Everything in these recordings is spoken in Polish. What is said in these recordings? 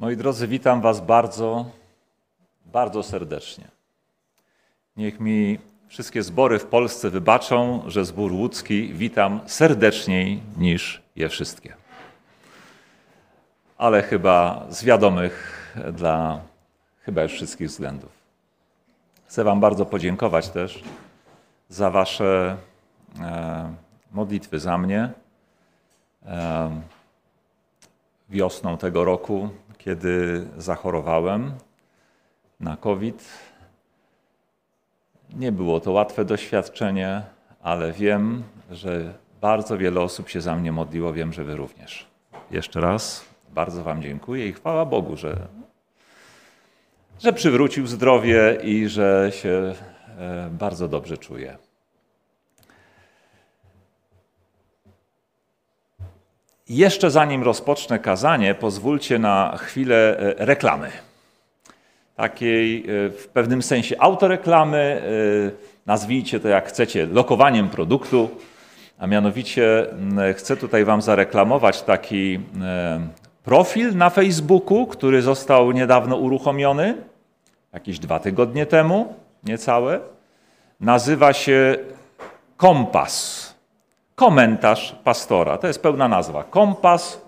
Moi drodzy, witam Was bardzo, bardzo serdecznie. Niech mi wszystkie zbory w Polsce wybaczą, że zbór łódzki witam serdeczniej niż je wszystkie. Ale chyba z wiadomych dla chyba już wszystkich względów. Chcę Wam bardzo podziękować też za Wasze e, modlitwy za mnie. Wiosną tego roku, kiedy zachorowałem na COVID. Nie było to łatwe doświadczenie, ale wiem, że bardzo wiele osób się za mnie modliło. Wiem, że Wy również. Jeszcze raz bardzo Wam dziękuję i chwała Bogu, że, że przywrócił zdrowie i że się e, bardzo dobrze czuję. Jeszcze zanim rozpocznę kazanie, pozwólcie na chwilę e, reklamy. Takiej e, w pewnym sensie autoreklamy, e, nazwijcie to jak chcecie, lokowaniem produktu. A mianowicie chcę tutaj Wam zareklamować taki profil na Facebooku, który został niedawno uruchomiony, jakieś dwa tygodnie temu, niecałe. Nazywa się Kompas komentarz pastora. To jest pełna nazwa. Kompas,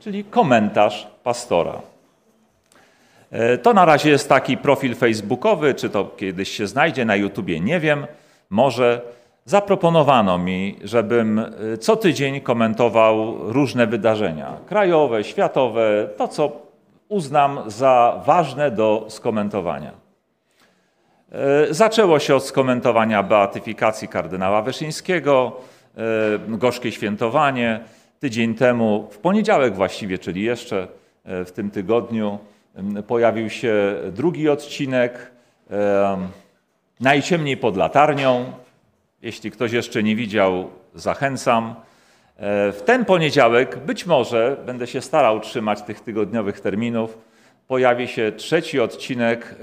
czyli komentarz pastora. E, to na razie jest taki profil facebookowy, czy to kiedyś się znajdzie na YouTubie, nie wiem. Może zaproponowano mi, żebym e, co tydzień komentował różne wydarzenia krajowe, światowe, to co uznam za ważne do skomentowania. E, zaczęło się od skomentowania beatyfikacji kardynała Wyszyńskiego, gorzkie świętowanie. Tydzień temu, w poniedziałek właściwie, czyli jeszcze e, w tym tygodniu, pojawił się drugi odcinek e, Najciemniej pod latarnią. Jeśli ktoś jeszcze nie widział, zachęcam. W ten poniedziałek, być może będę się starał trzymać tych tygodniowych terminów, pojawi się trzeci odcinek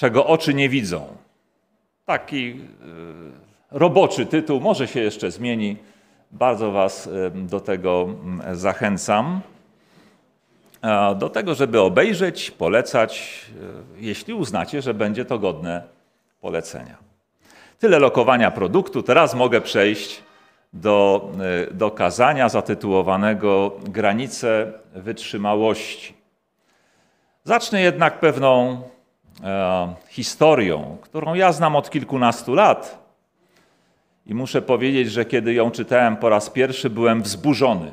Czego oczy nie widzą. Taki roboczy tytuł, może się jeszcze zmieni. Bardzo Was do tego zachęcam. Do tego, żeby obejrzeć, polecać, e, jeśli uznacie, że będzie to godne polecenia. Tyle lokowania produktu. Teraz mogę przejść do, e, do kazania zatytułowanego Granice wytrzymałości. Zacznę jednak pewną e, historią, którą ja znam od kilkunastu lat i muszę powiedzieć, że kiedy ją czytałem po raz pierwszy, byłem wzburzony.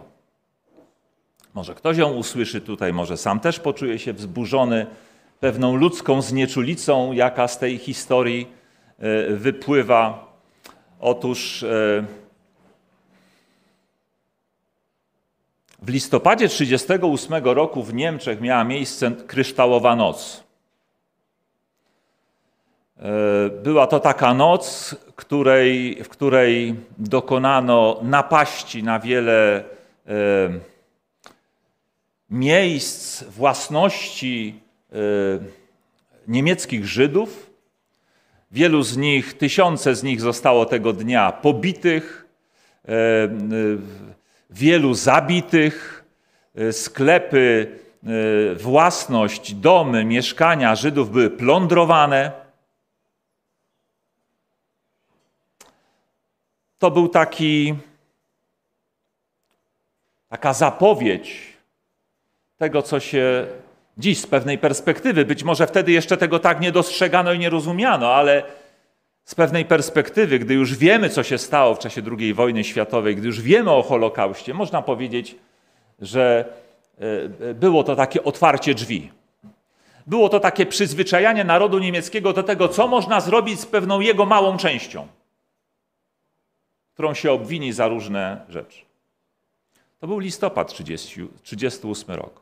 Może ktoś ją usłyszy tutaj, może sam też poczuje się wzburzony pewną ludzką znieczulicą, jaka z tej historii e, wypływa. Otóż e, w listopadzie 1938 roku w Niemczech miała miejsce kryształowa noc. E, była to taka noc, której, w której dokonano napaści na wiele e, miejsc własności e, niemieckich Żydów. Wielu z nich, tysiące z nich zostało tego dnia pobitych, wielu zabitych, sklepy, własność, domy, mieszkania Żydów były plądrowane. To był taki, taka zapowiedź tego, co się dziś z pewnej perspektywy, być może wtedy jeszcze tego tak nie dostrzegano i nie rozumiano, ale z pewnej perspektywy, gdy już wiemy, co się stało w czasie II wojny światowej, gdy już wiemy o Holokauście, można powiedzieć, że e, było to takie otwarcie drzwi. Było to takie przyzwyczajanie narodu niemieckiego do tego, co można zrobić z pewną jego małą częścią którą się obwini za różne rzeczy. To był listopad 1938 rok.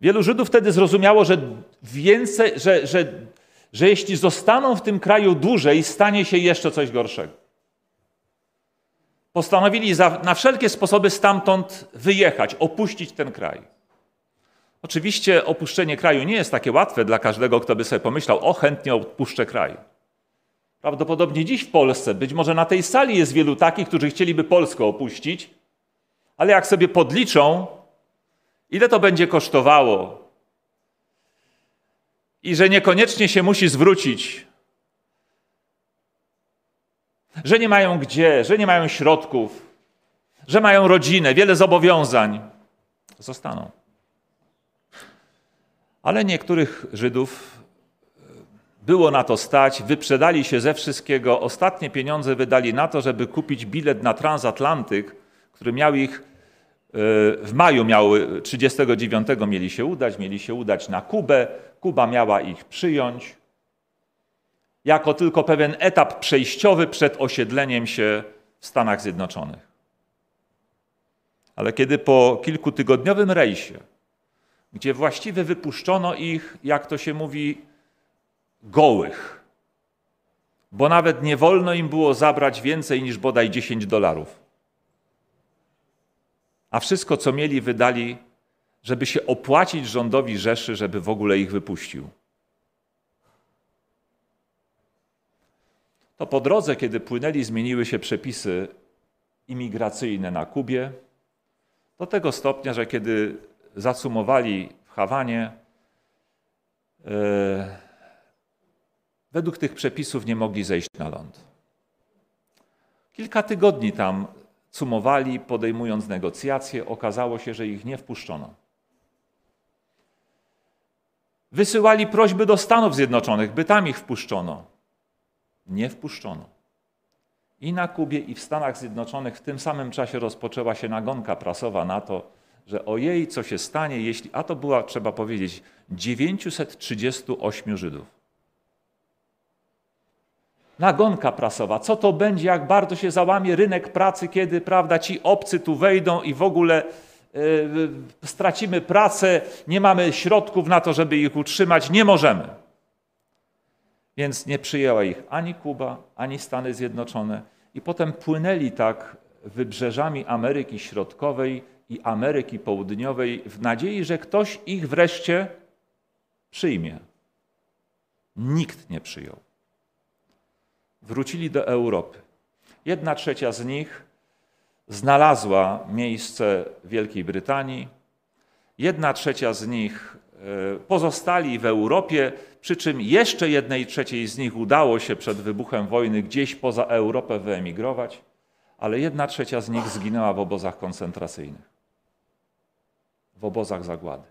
Wielu Żydów wtedy zrozumiało, że, więcej, że, że, że jeśli zostaną w tym kraju dłużej, stanie się jeszcze coś gorszego. Postanowili za, na wszelkie sposoby stamtąd wyjechać, opuścić ten kraj. Oczywiście opuszczenie kraju nie jest takie łatwe dla każdego, kto by sobie pomyślał, o chętnie opuszczę kraj. Prawdopodobnie dziś w Polsce, być może na tej sali jest wielu takich, którzy chcieliby Polskę opuścić, ale jak sobie podliczą, ile to będzie kosztowało i że niekoniecznie się musi zwrócić, że nie mają gdzie, że nie mają środków, że mają rodzinę, wiele zobowiązań, zostaną. Ale niektórych Żydów było na to stać, wyprzedali się ze wszystkiego, ostatnie pieniądze wydali na to, żeby kupić bilet na transatlantyk, który miał ich e, w maju miały 39 mieli się udać, mieli się udać na Kubę. Kuba miała ich przyjąć jako tylko pewien etap przejściowy przed osiedleniem się w Stanach Zjednoczonych. Ale kiedy po kilkutygodniowym rejsie gdzie właściwie wypuszczono ich, jak to się mówi, gołych. Bo nawet nie wolno im było zabrać więcej niż bodaj 10 dolarów. A wszystko, co mieli, wydali, żeby się opłacić rządowi Rzeszy, żeby w ogóle ich wypuścił. To po drodze, kiedy płynęli, zmieniły się przepisy imigracyjne na Kubie, do tego stopnia, że kiedy zacumowali w Hawanie, e, według tych przepisów nie mogli zejść na ląd. Kilka tygodni tam cumowali, podejmując negocjacje. Okazało się, że ich nie wpuszczono. Wysyłali prośby do Stanów Zjednoczonych, by tam ich wpuszczono. Nie wpuszczono. I na Kubie, i w Stanach Zjednoczonych w tym samym czasie rozpoczęła się nagonka prasowa na to, że ojej, co się stanie, jeśli. A to była, trzeba powiedzieć, 938 Żydów. Nagonka prasowa. Co to będzie, jak bardzo się załamie rynek pracy, kiedy prawda, ci obcy tu wejdą i w ogóle yy, stracimy pracę, nie mamy środków na to, żeby ich utrzymać, nie możemy. Więc nie przyjęła ich ani Kuba, ani Stany Zjednoczone. I potem płynęli tak wybrzeżami Ameryki Środkowej i Ameryki Południowej w nadziei, że ktoś ich wreszcie przyjmie. Nikt nie przyjął. Wrócili do Europy. Jedna trzecia z nich znalazła miejsce w Wielkiej Brytanii, jedna trzecia z nich e, pozostali w Europie, przy czym jeszcze jednej trzeciej z nich udało się przed wybuchem wojny gdzieś poza Europę wyemigrować, ale jedna trzecia z nich zginęła w obozach koncentracyjnych w obozach zagłady.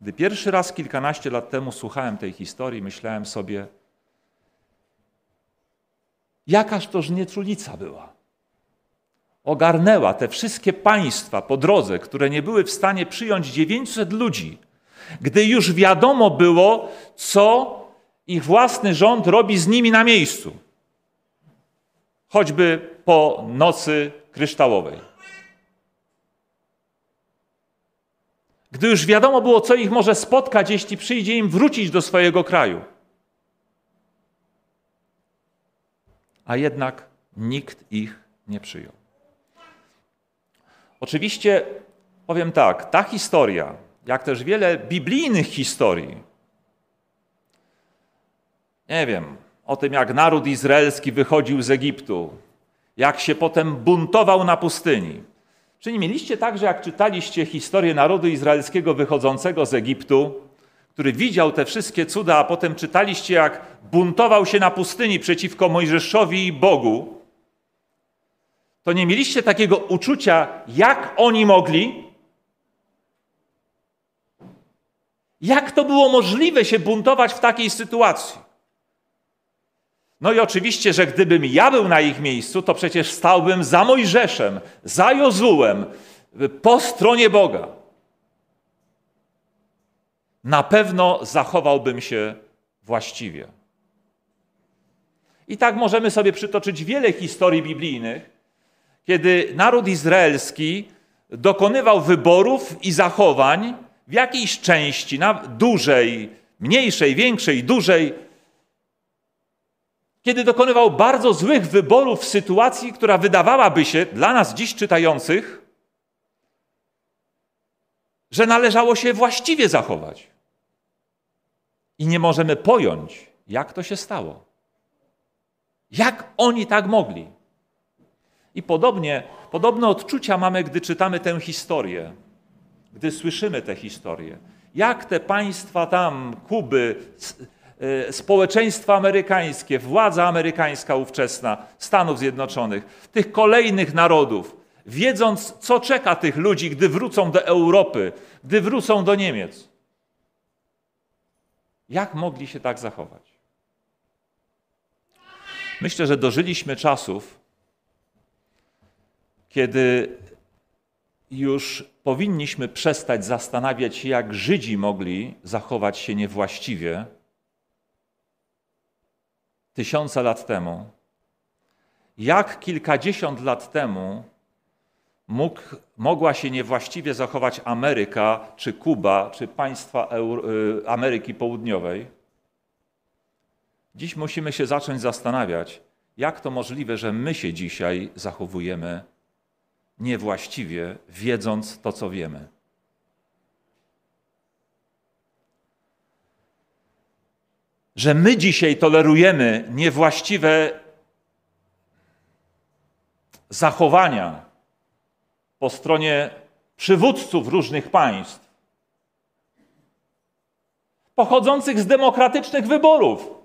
Gdy pierwszy raz kilkanaście lat temu słuchałem tej historii, myślałem sobie, jakaż to żnieczulica była. Ogarnęła te wszystkie państwa po drodze, które nie były w stanie przyjąć 900 ludzi, gdy już wiadomo było, co ich własny rząd robi z nimi na miejscu. Choćby po nocy kryształowej. gdy już wiadomo było, co ich może spotkać, jeśli przyjdzie im wrócić do swojego kraju. A jednak nikt ich nie przyjął. Oczywiście powiem tak, ta historia, jak też wiele biblijnych historii, nie wiem, o tym jak naród izraelski wychodził z Egiptu, jak się potem buntował na pustyni, czy nie mieliście tak, że jak czytaliście historię narodu izraelskiego wychodzącego z Egiptu, który widział te wszystkie cuda, a potem czytaliście, jak buntował się na pustyni przeciwko Mojżeszowi i Bogu, to nie mieliście takiego uczucia, jak oni mogli? Jak to było możliwe się buntować w takiej sytuacji? No i oczywiście, że gdybym ja był na ich miejscu, to przecież stałbym za Mojżeszem, za Jozułem, po stronie Boga. Na pewno zachowałbym się właściwie. I tak możemy sobie przytoczyć wiele historii biblijnych, kiedy naród izraelski dokonywał wyborów i zachowań w jakiejś części, na dużej, mniejszej, większej, dużej, kiedy dokonywał bardzo złych wyborów w sytuacji, która wydawałaby się dla nas dziś czytających, że należało się właściwie zachować. I nie możemy pojąć, jak to się stało. Jak oni tak mogli? I podobnie, podobne odczucia mamy, gdy czytamy tę historię. gdy słyszymy te historie. Jak te państwa tam, Kuby, e, społeczeństwa amerykańskie, władza amerykańska ówczesna, Stanów Zjednoczonych, tych kolejnych narodów, wiedząc, co czeka tych ludzi, gdy wrócą do Europy, gdy wrócą do Niemiec. Jak mogli się tak zachować? Myślę, że dożyliśmy czasów, kiedy już powinniśmy przestać zastanawiać się, jak Żydzi mogli zachować się niewłaściwie tysiące lat temu, jak kilkadziesiąt lat temu mógł, mogła się niewłaściwie zachować Ameryka, czy Kuba, czy państwa y, Ameryki Południowej. Dziś musimy się zacząć zastanawiać, jak to możliwe, że my się dzisiaj zachowujemy niewłaściwie, wiedząc to, co wiemy. Że my dzisiaj tolerujemy niewłaściwe zachowania po stronie przywódców różnych państw, pochodzących z demokratycznych wyborów.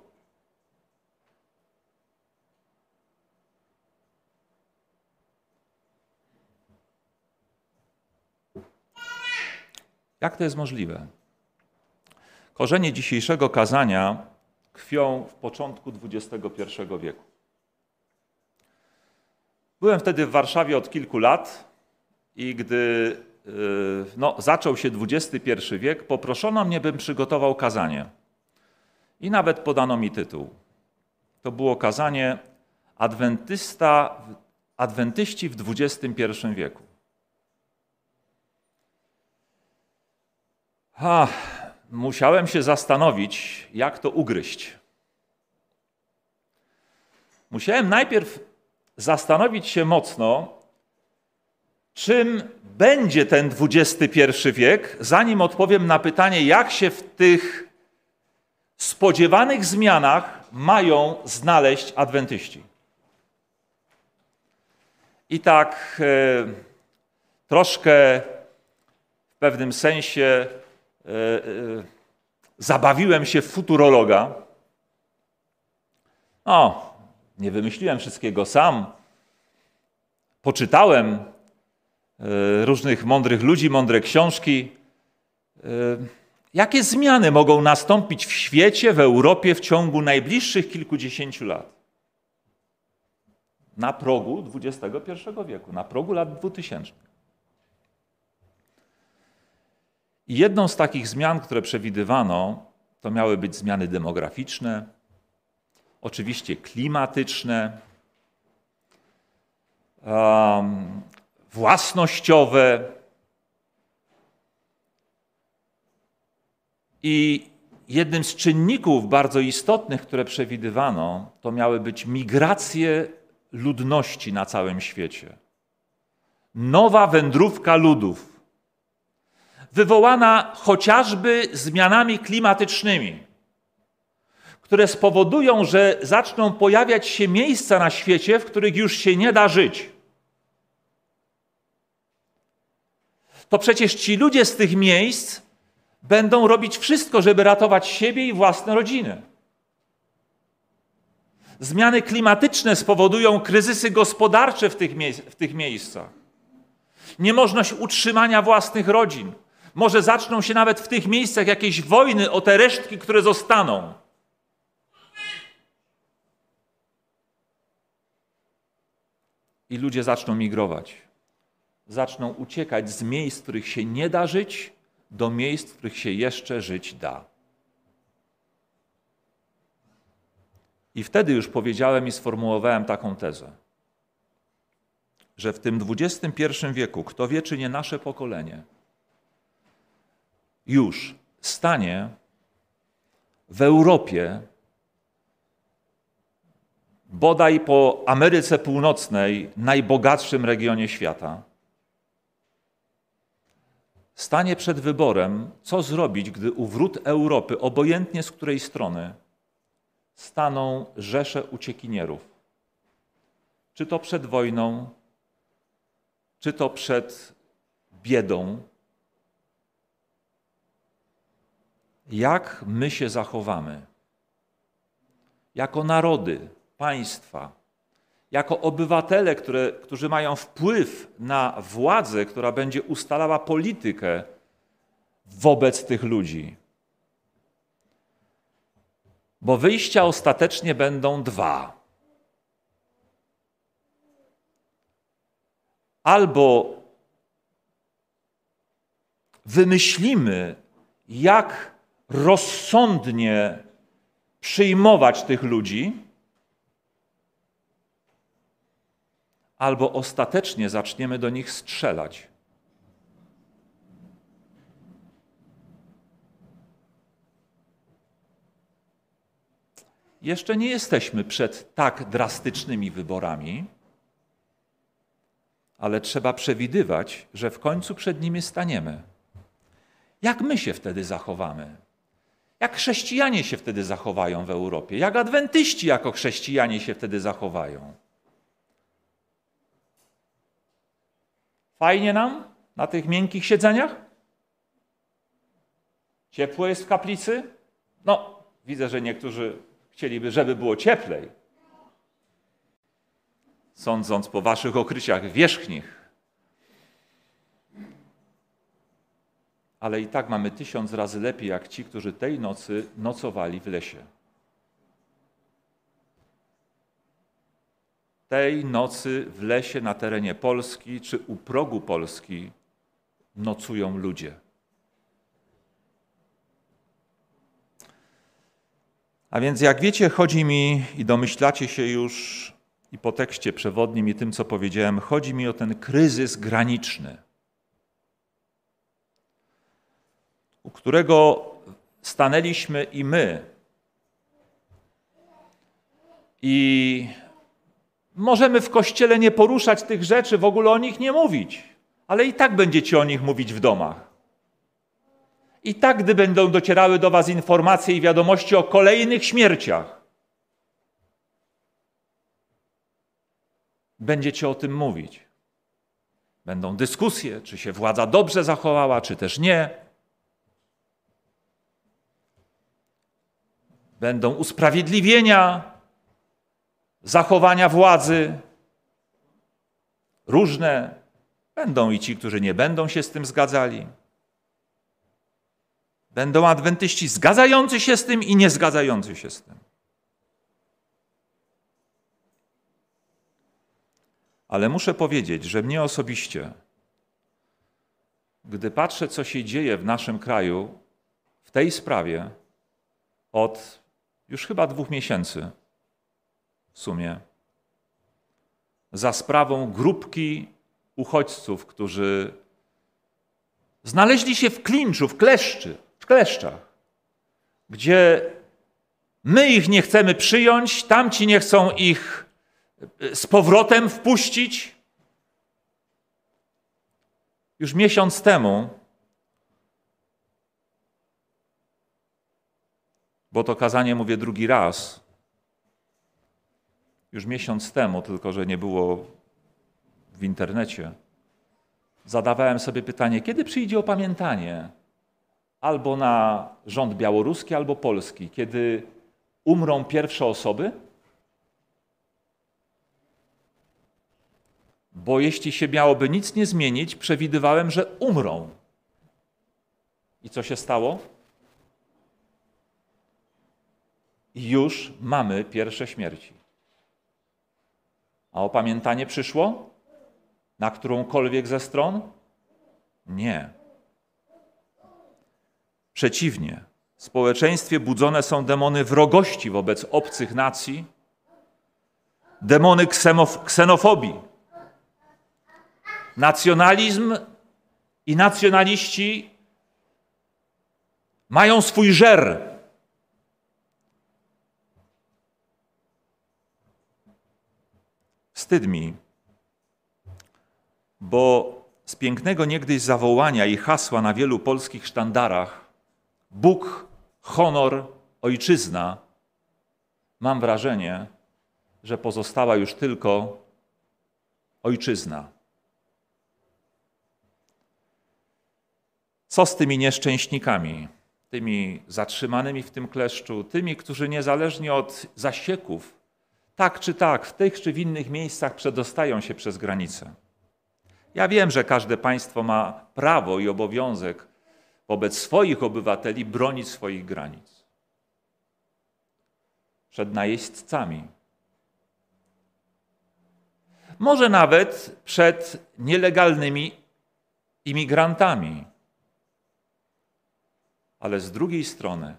Jak to jest możliwe? Korzenie dzisiejszego kazania tkwią w początku XXI wieku. Byłem wtedy w Warszawie od kilku lat i gdy y, no, zaczął się XXI wiek, poproszono mnie, bym przygotował kazanie. I nawet podano mi tytuł. To było kazanie Adwentysta, Adwentyści w XXI wieku. Ha, musiałem się zastanowić, jak to ugryźć. Musiałem najpierw zastanowić się mocno, czym będzie ten XXI wiek, zanim odpowiem na pytanie, jak się w tych spodziewanych zmianach mają znaleźć adwentyści. I tak e, troszkę w pewnym sensie E, e, zabawiłem się w futurologa. O, nie wymyśliłem wszystkiego sam. Poczytałem różnych mądrych ludzi, mądre książki. Jakie zmiany mogą nastąpić w świecie, w Europie w ciągu najbliższych kilkudziesięciu lat? Na progu XXI wieku, na progu lat 2000. I jedną z takich zmian, które przewidywano, to miały być zmiany demograficzne, oczywiście klimatyczne, własnościowe. I jednym z czynników bardzo istotnych, które przewidywano, to miały być migracje ludności na całym świecie. Nowa wędrówka ludów wywołana chociażby zmianami klimatycznymi, które spowodują, że zaczną pojawiać się miejsca na świecie, w których już się nie da żyć. To przecież ci ludzie z tych miejsc będą robić wszystko, żeby ratować siebie i własne rodziny. Zmiany klimatyczne spowodują kryzysy gospodarcze w tych, w tych miejscach. Niemożność utrzymania własnych rodzin może zaczną się nawet w tych miejscach jakieś wojny o te resztki, które zostaną. I ludzie zaczną migrować. Zaczną uciekać z miejsc, w których się nie da żyć, do miejsc, w których się jeszcze żyć da. I wtedy już powiedziałem i sformułowałem taką tezę, że w tym XXI wieku, kto wie, czy nie nasze pokolenie, już stanie w Europie, bodaj po Ameryce Północnej, najbogatszym regionie świata, stanie przed wyborem, co zrobić, gdy u wrót Europy, obojętnie z której strony, staną rzesze uciekinierów. Czy to przed wojną, czy to przed biedą. Jak my się zachowamy? Jako narody, państwa, jako obywatele, które, którzy mają wpływ na władzę, która będzie ustalała politykę wobec tych ludzi. Bo wyjścia ostatecznie będą dwa. Albo wymyślimy, jak rozsądnie przyjmować tych ludzi, albo ostatecznie zaczniemy do nich strzelać. Jeszcze nie jesteśmy przed tak drastycznymi wyborami, ale trzeba przewidywać, że w końcu przed nimi staniemy. Jak my się wtedy zachowamy? Jak chrześcijanie się wtedy zachowają w Europie? Jak adwentyści jako chrześcijanie się wtedy zachowają? Fajnie nam na tych miękkich siedzeniach? Ciepło jest w kaplicy? No, widzę, że niektórzy chcieliby, żeby było cieplej. Sądząc po waszych okryciach wierzchnich. Ale i tak mamy tysiąc razy lepiej, jak ci, którzy tej nocy nocowali w lesie. Tej nocy w lesie na terenie Polski czy u progu Polski nocują ludzie. A więc, jak wiecie, chodzi mi i domyślacie się już i po tekście przewodnim i tym, co powiedziałem, chodzi mi o ten kryzys graniczny, u którego stanęliśmy i my. I Możemy w kościele nie poruszać tych rzeczy, w ogóle o nich nie mówić, ale i tak będziecie o nich mówić w domach. I tak, gdy będą docierały do Was informacje i wiadomości o kolejnych śmierciach, będziecie o tym mówić. Będą dyskusje, czy się władza dobrze zachowała, czy też nie. Będą usprawiedliwienia, zachowania władzy. Różne będą i ci, którzy nie będą się z tym zgadzali. Będą adwentyści zgadzający się z tym i nie zgadzający się z tym. Ale muszę powiedzieć, że mnie osobiście, gdy patrzę, co się dzieje w naszym kraju w tej sprawie od już chyba dwóch miesięcy, w sumie za sprawą grupki uchodźców, którzy znaleźli się w klinczu, w kleszczy, w kleszczach, gdzie my ich nie chcemy przyjąć, tamci nie chcą ich e, z powrotem wpuścić. Już miesiąc temu, bo to kazanie mówię drugi raz, już miesiąc temu, tylko że nie było w internecie, zadawałem sobie pytanie, kiedy przyjdzie opamiętanie albo na rząd białoruski, albo polski, kiedy umrą pierwsze osoby? Bo jeśli się miałoby nic nie zmienić, przewidywałem, że umrą. I co się stało? już mamy pierwsze śmierci. A opamiętanie przyszło? Na którąkolwiek ze stron? Nie. Przeciwnie, w społeczeństwie budzone są demony wrogości wobec obcych nacji, demony ksenof ksenofobii. Nacjonalizm i nacjonaliści mają swój żer Wstyd mi, bo z pięknego niegdyś zawołania i hasła na wielu polskich sztandarach Bóg, honor, ojczyzna, mam wrażenie, że pozostała już tylko ojczyzna. Co z tymi nieszczęśnikami, tymi zatrzymanymi w tym kleszczu, tymi, którzy niezależnie od zasieków, tak czy tak, w tych czy w innych miejscach przedostają się przez granicę. Ja wiem, że każde państwo ma prawo i obowiązek wobec swoich obywateli bronić swoich granic. Przed najeźdźcami. Może nawet przed nielegalnymi imigrantami. Ale z drugiej strony,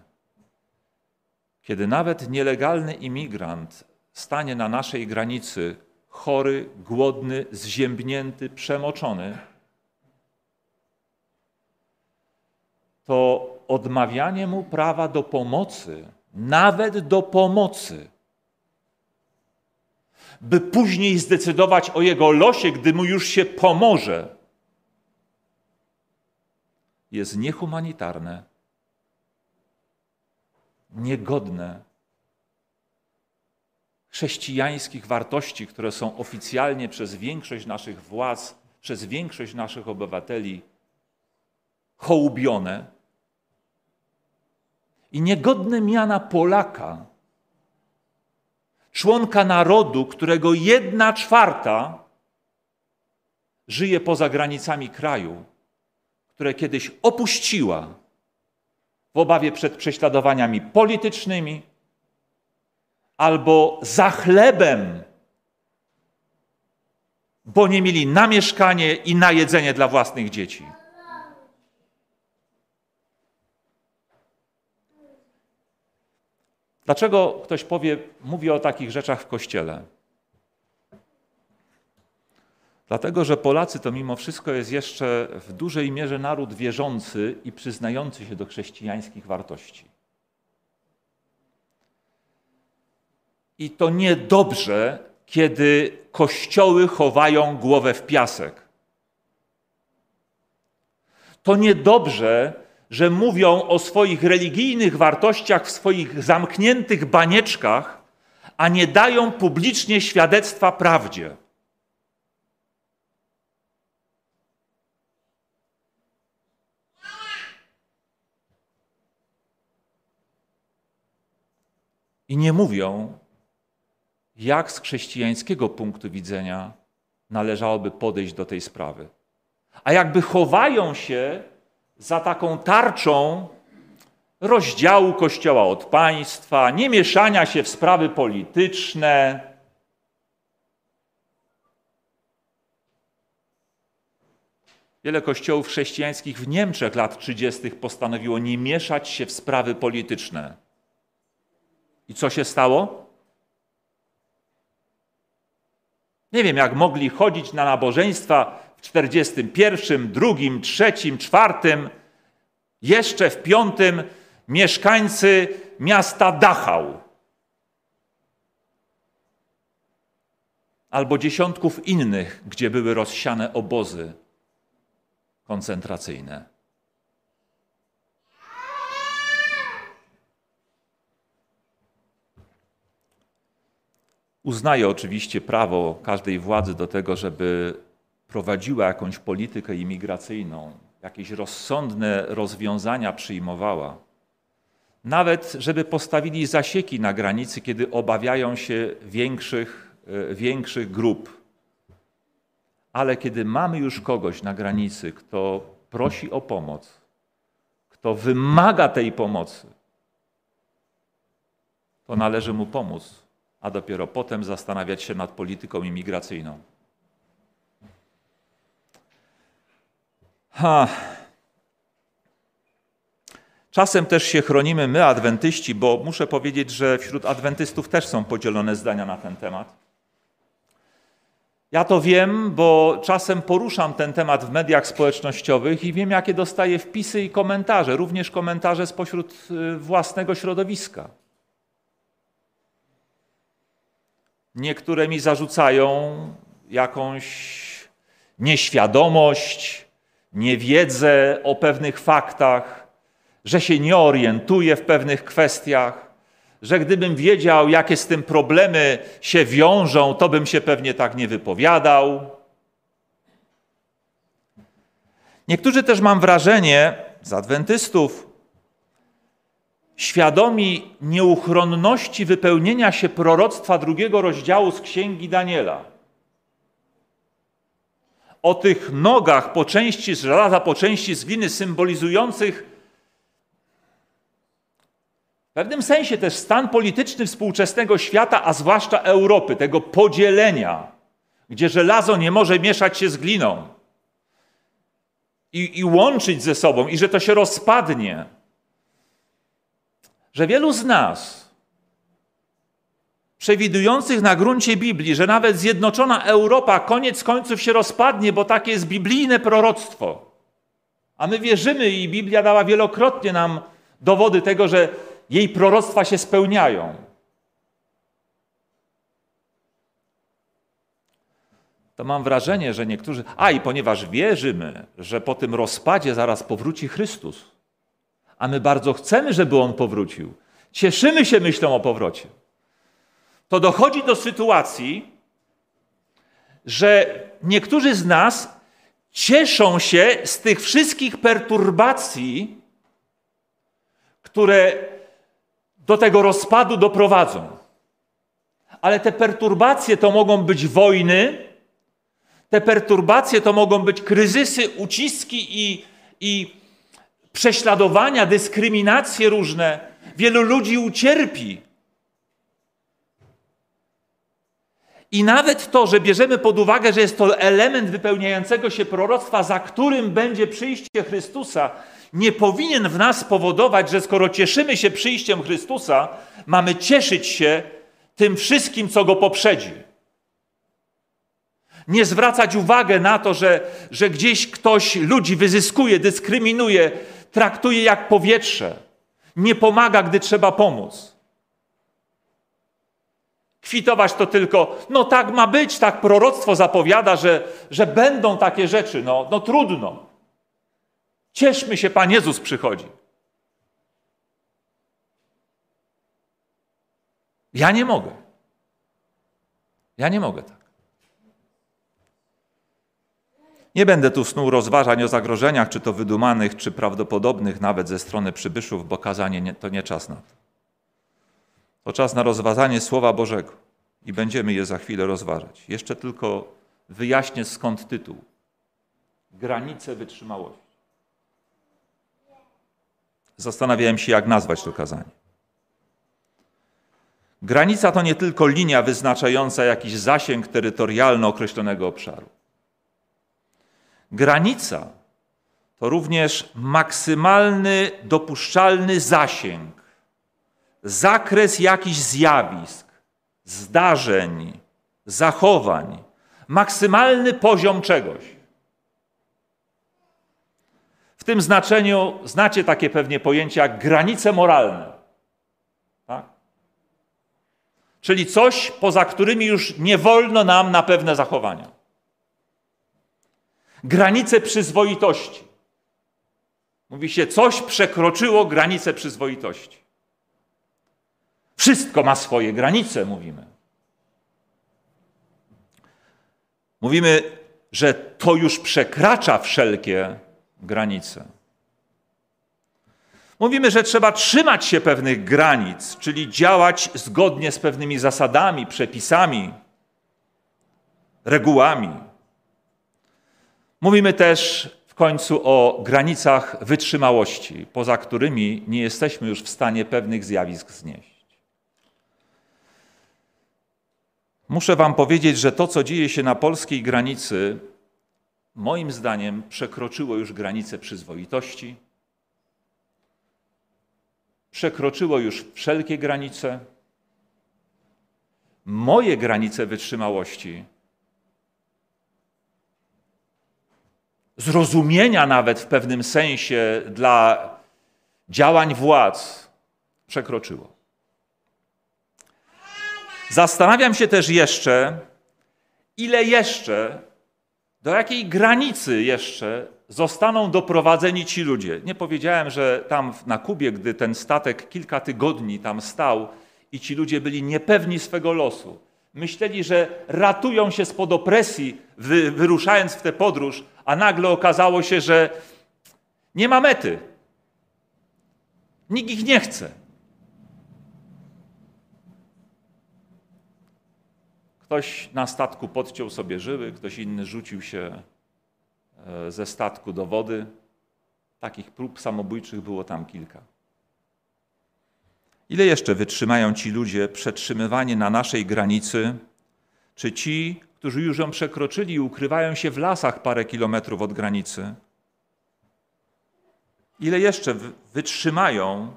kiedy nawet nielegalny imigrant stanie na naszej granicy chory, głodny, zziębnięty, przemoczony, to odmawianie mu prawa do pomocy, nawet do pomocy, by później zdecydować o jego losie, gdy mu już się pomoże, jest niehumanitarne, niegodne chrześcijańskich wartości, które są oficjalnie przez większość naszych władz, przez większość naszych obywateli hołubione. I niegodne miana Polaka, członka narodu, którego jedna czwarta żyje poza granicami kraju, które kiedyś opuściła w obawie przed prześladowaniami politycznymi albo za chlebem, bo nie mieli na mieszkanie i na jedzenie dla własnych dzieci. Dlaczego ktoś powie, mówi o takich rzeczach w kościele? Dlatego, że Polacy to mimo wszystko jest jeszcze w dużej mierze naród wierzący i przyznający się do chrześcijańskich wartości. I to niedobrze, kiedy kościoły chowają głowę w piasek. To niedobrze, że mówią o swoich religijnych wartościach w swoich zamkniętych banieczkach, a nie dają publicznie świadectwa prawdzie. I nie mówią, jak z chrześcijańskiego punktu widzenia należałoby podejść do tej sprawy. A jakby chowają się za taką tarczą rozdziału Kościoła od państwa, nie mieszania się w sprawy polityczne. Wiele kościołów chrześcijańskich w Niemczech lat 30. postanowiło nie mieszać się w sprawy polityczne. I co się stało? Nie wiem, jak mogli chodzić na nabożeństwa w 41, drugim, trzecim, czwartym, jeszcze w piątym mieszkańcy miasta Dachau. Albo dziesiątków innych, gdzie były rozsiane obozy koncentracyjne. Uznaję oczywiście prawo każdej władzy do tego, żeby prowadziła jakąś politykę imigracyjną, jakieś rozsądne rozwiązania przyjmowała. Nawet, żeby postawili zasieki na granicy, kiedy obawiają się większych, e, większych grup. Ale kiedy mamy już kogoś na granicy, kto prosi o pomoc, kto wymaga tej pomocy, to należy mu pomóc a dopiero potem zastanawiać się nad polityką imigracyjną. Ha. Czasem też się chronimy my, adwentyści, bo muszę powiedzieć, że wśród adwentystów też są podzielone zdania na ten temat. Ja to wiem, bo czasem poruszam ten temat w mediach społecznościowych i wiem, jakie dostaję wpisy i komentarze, również komentarze spośród y, własnego środowiska. Niektóre mi zarzucają jakąś nieświadomość, niewiedzę o pewnych faktach, że się nie orientuję w pewnych kwestiach, że gdybym wiedział, jakie z tym problemy się wiążą, to bym się pewnie tak nie wypowiadał. Niektórzy też mam wrażenie z adwentystów świadomi nieuchronności wypełnienia się proroctwa drugiego rozdziału z Księgi Daniela. O tych nogach po części z żelaza, po części z gliny, symbolizujących w pewnym sensie też stan polityczny współczesnego świata, a zwłaszcza Europy, tego podzielenia, gdzie żelazo nie może mieszać się z gliną i, i łączyć ze sobą, i że to się rozpadnie. Że wielu z nas, przewidujących na gruncie Biblii, że nawet zjednoczona Europa koniec końców się rozpadnie, bo takie jest biblijne proroctwo. A my wierzymy i Biblia dała wielokrotnie nam dowody tego, że jej proroctwa się spełniają. To mam wrażenie, że niektórzy. A i ponieważ wierzymy, że po tym rozpadzie zaraz powróci Chrystus, a my bardzo chcemy, żeby on powrócił, cieszymy się myślą o powrocie, to dochodzi do sytuacji, że niektórzy z nas cieszą się z tych wszystkich perturbacji, które do tego rozpadu doprowadzą. Ale te perturbacje to mogą być wojny, te perturbacje to mogą być kryzysy, uciski i, i prześladowania, dyskryminacje różne. Wielu ludzi ucierpi. I nawet to, że bierzemy pod uwagę, że jest to element wypełniającego się proroctwa, za którym będzie przyjście Chrystusa, nie powinien w nas powodować, że skoro cieszymy się przyjściem Chrystusa, mamy cieszyć się tym wszystkim, co go poprzedzi. Nie zwracać uwagi na to, że, że gdzieś ktoś ludzi wyzyskuje, dyskryminuje, traktuje jak powietrze, nie pomaga, gdy trzeba pomóc. Kwitować to tylko, no tak ma być, tak proroctwo zapowiada, że, że będą takie rzeczy, no, no trudno. Cieszmy się, Pan Jezus przychodzi. Ja nie mogę. Ja nie mogę tak. Nie będę tu snuł rozważań o zagrożeniach, czy to wydumanych, czy prawdopodobnych nawet ze strony przybyszów, bo kazanie nie, to nie czas na to. To czas na rozważanie Słowa Bożego i będziemy je za chwilę rozważać. Jeszcze tylko wyjaśnię skąd tytuł. Granice wytrzymałości. Zastanawiałem się, jak nazwać to kazanie. Granica to nie tylko linia wyznaczająca jakiś zasięg terytorialny określonego obszaru. Granica to również maksymalny dopuszczalny zasięg, zakres jakichś zjawisk, zdarzeń, zachowań, maksymalny poziom czegoś. W tym znaczeniu znacie takie pewnie pojęcie jak granice moralne. Tak? Czyli coś, poza którymi już nie wolno nam na pewne zachowania. Granice przyzwoitości. Mówi się, coś przekroczyło granicę przyzwoitości. Wszystko ma swoje granice, mówimy. Mówimy, że to już przekracza wszelkie granice. Mówimy, że trzeba trzymać się pewnych granic, czyli działać zgodnie z pewnymi zasadami, przepisami, regułami. Mówimy też w końcu o granicach wytrzymałości, poza którymi nie jesteśmy już w stanie pewnych zjawisk znieść. Muszę Wam powiedzieć, że to, co dzieje się na polskiej granicy, moim zdaniem przekroczyło już granice przyzwoitości, przekroczyło już wszelkie granice. Moje granice wytrzymałości, zrozumienia nawet w pewnym sensie dla działań władz przekroczyło. Zastanawiam się też jeszcze, ile jeszcze do jakiej granicy jeszcze zostaną doprowadzeni ci ludzie? Nie powiedziałem, że tam na Kubie, gdy ten statek kilka tygodni tam stał i ci ludzie byli niepewni swego losu, Myśleli, że ratują się spod opresji, wy, wyruszając w tę podróż, a nagle okazało się, że nie ma mety. Nikt ich nie chce. Ktoś na statku podciął sobie żyły, ktoś inny rzucił się e, ze statku do wody. Takich prób samobójczych było tam kilka. Ile jeszcze wytrzymają ci ludzie przetrzymywanie na naszej granicy? Czy ci, którzy już ją przekroczyli ukrywają się w lasach parę kilometrów od granicy? Ile jeszcze wytrzymają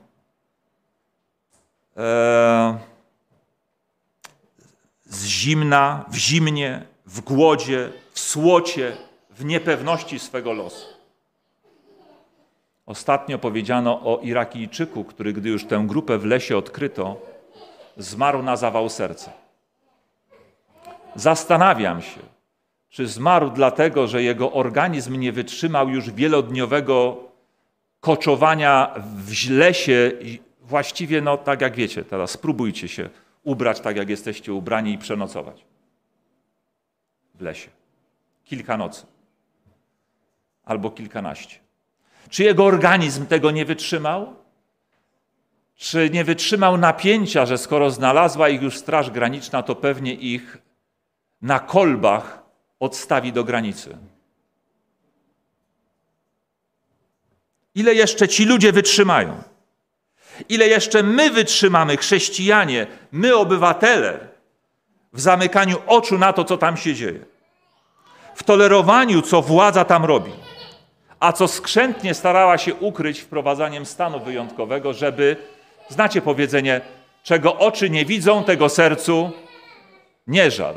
e, z zimna, w zimnie, w głodzie, w słocie, w niepewności swego losu? Ostatnio powiedziano o Irakijczyku, który, gdy już tę grupę w lesie odkryto, zmarł na zawał serca. Zastanawiam się, czy zmarł dlatego, że jego organizm nie wytrzymał już wielodniowego koczowania w lesie. Właściwie, no tak jak wiecie, teraz spróbujcie się ubrać tak, jak jesteście ubrani i przenocować w lesie. Kilka nocy albo kilkanaście. Czy jego organizm tego nie wytrzymał? Czy nie wytrzymał napięcia, że skoro znalazła ich już Straż Graniczna, to pewnie ich na kolbach odstawi do granicy? Ile jeszcze ci ludzie wytrzymają? Ile jeszcze my wytrzymamy, chrześcijanie, my obywatele, w zamykaniu oczu na to, co tam się dzieje? W tolerowaniu, co władza tam robi? A co skrzętnie starała się ukryć wprowadzaniem stanu wyjątkowego, żeby, znacie powiedzenie, czego oczy nie widzą, tego sercu nie żal.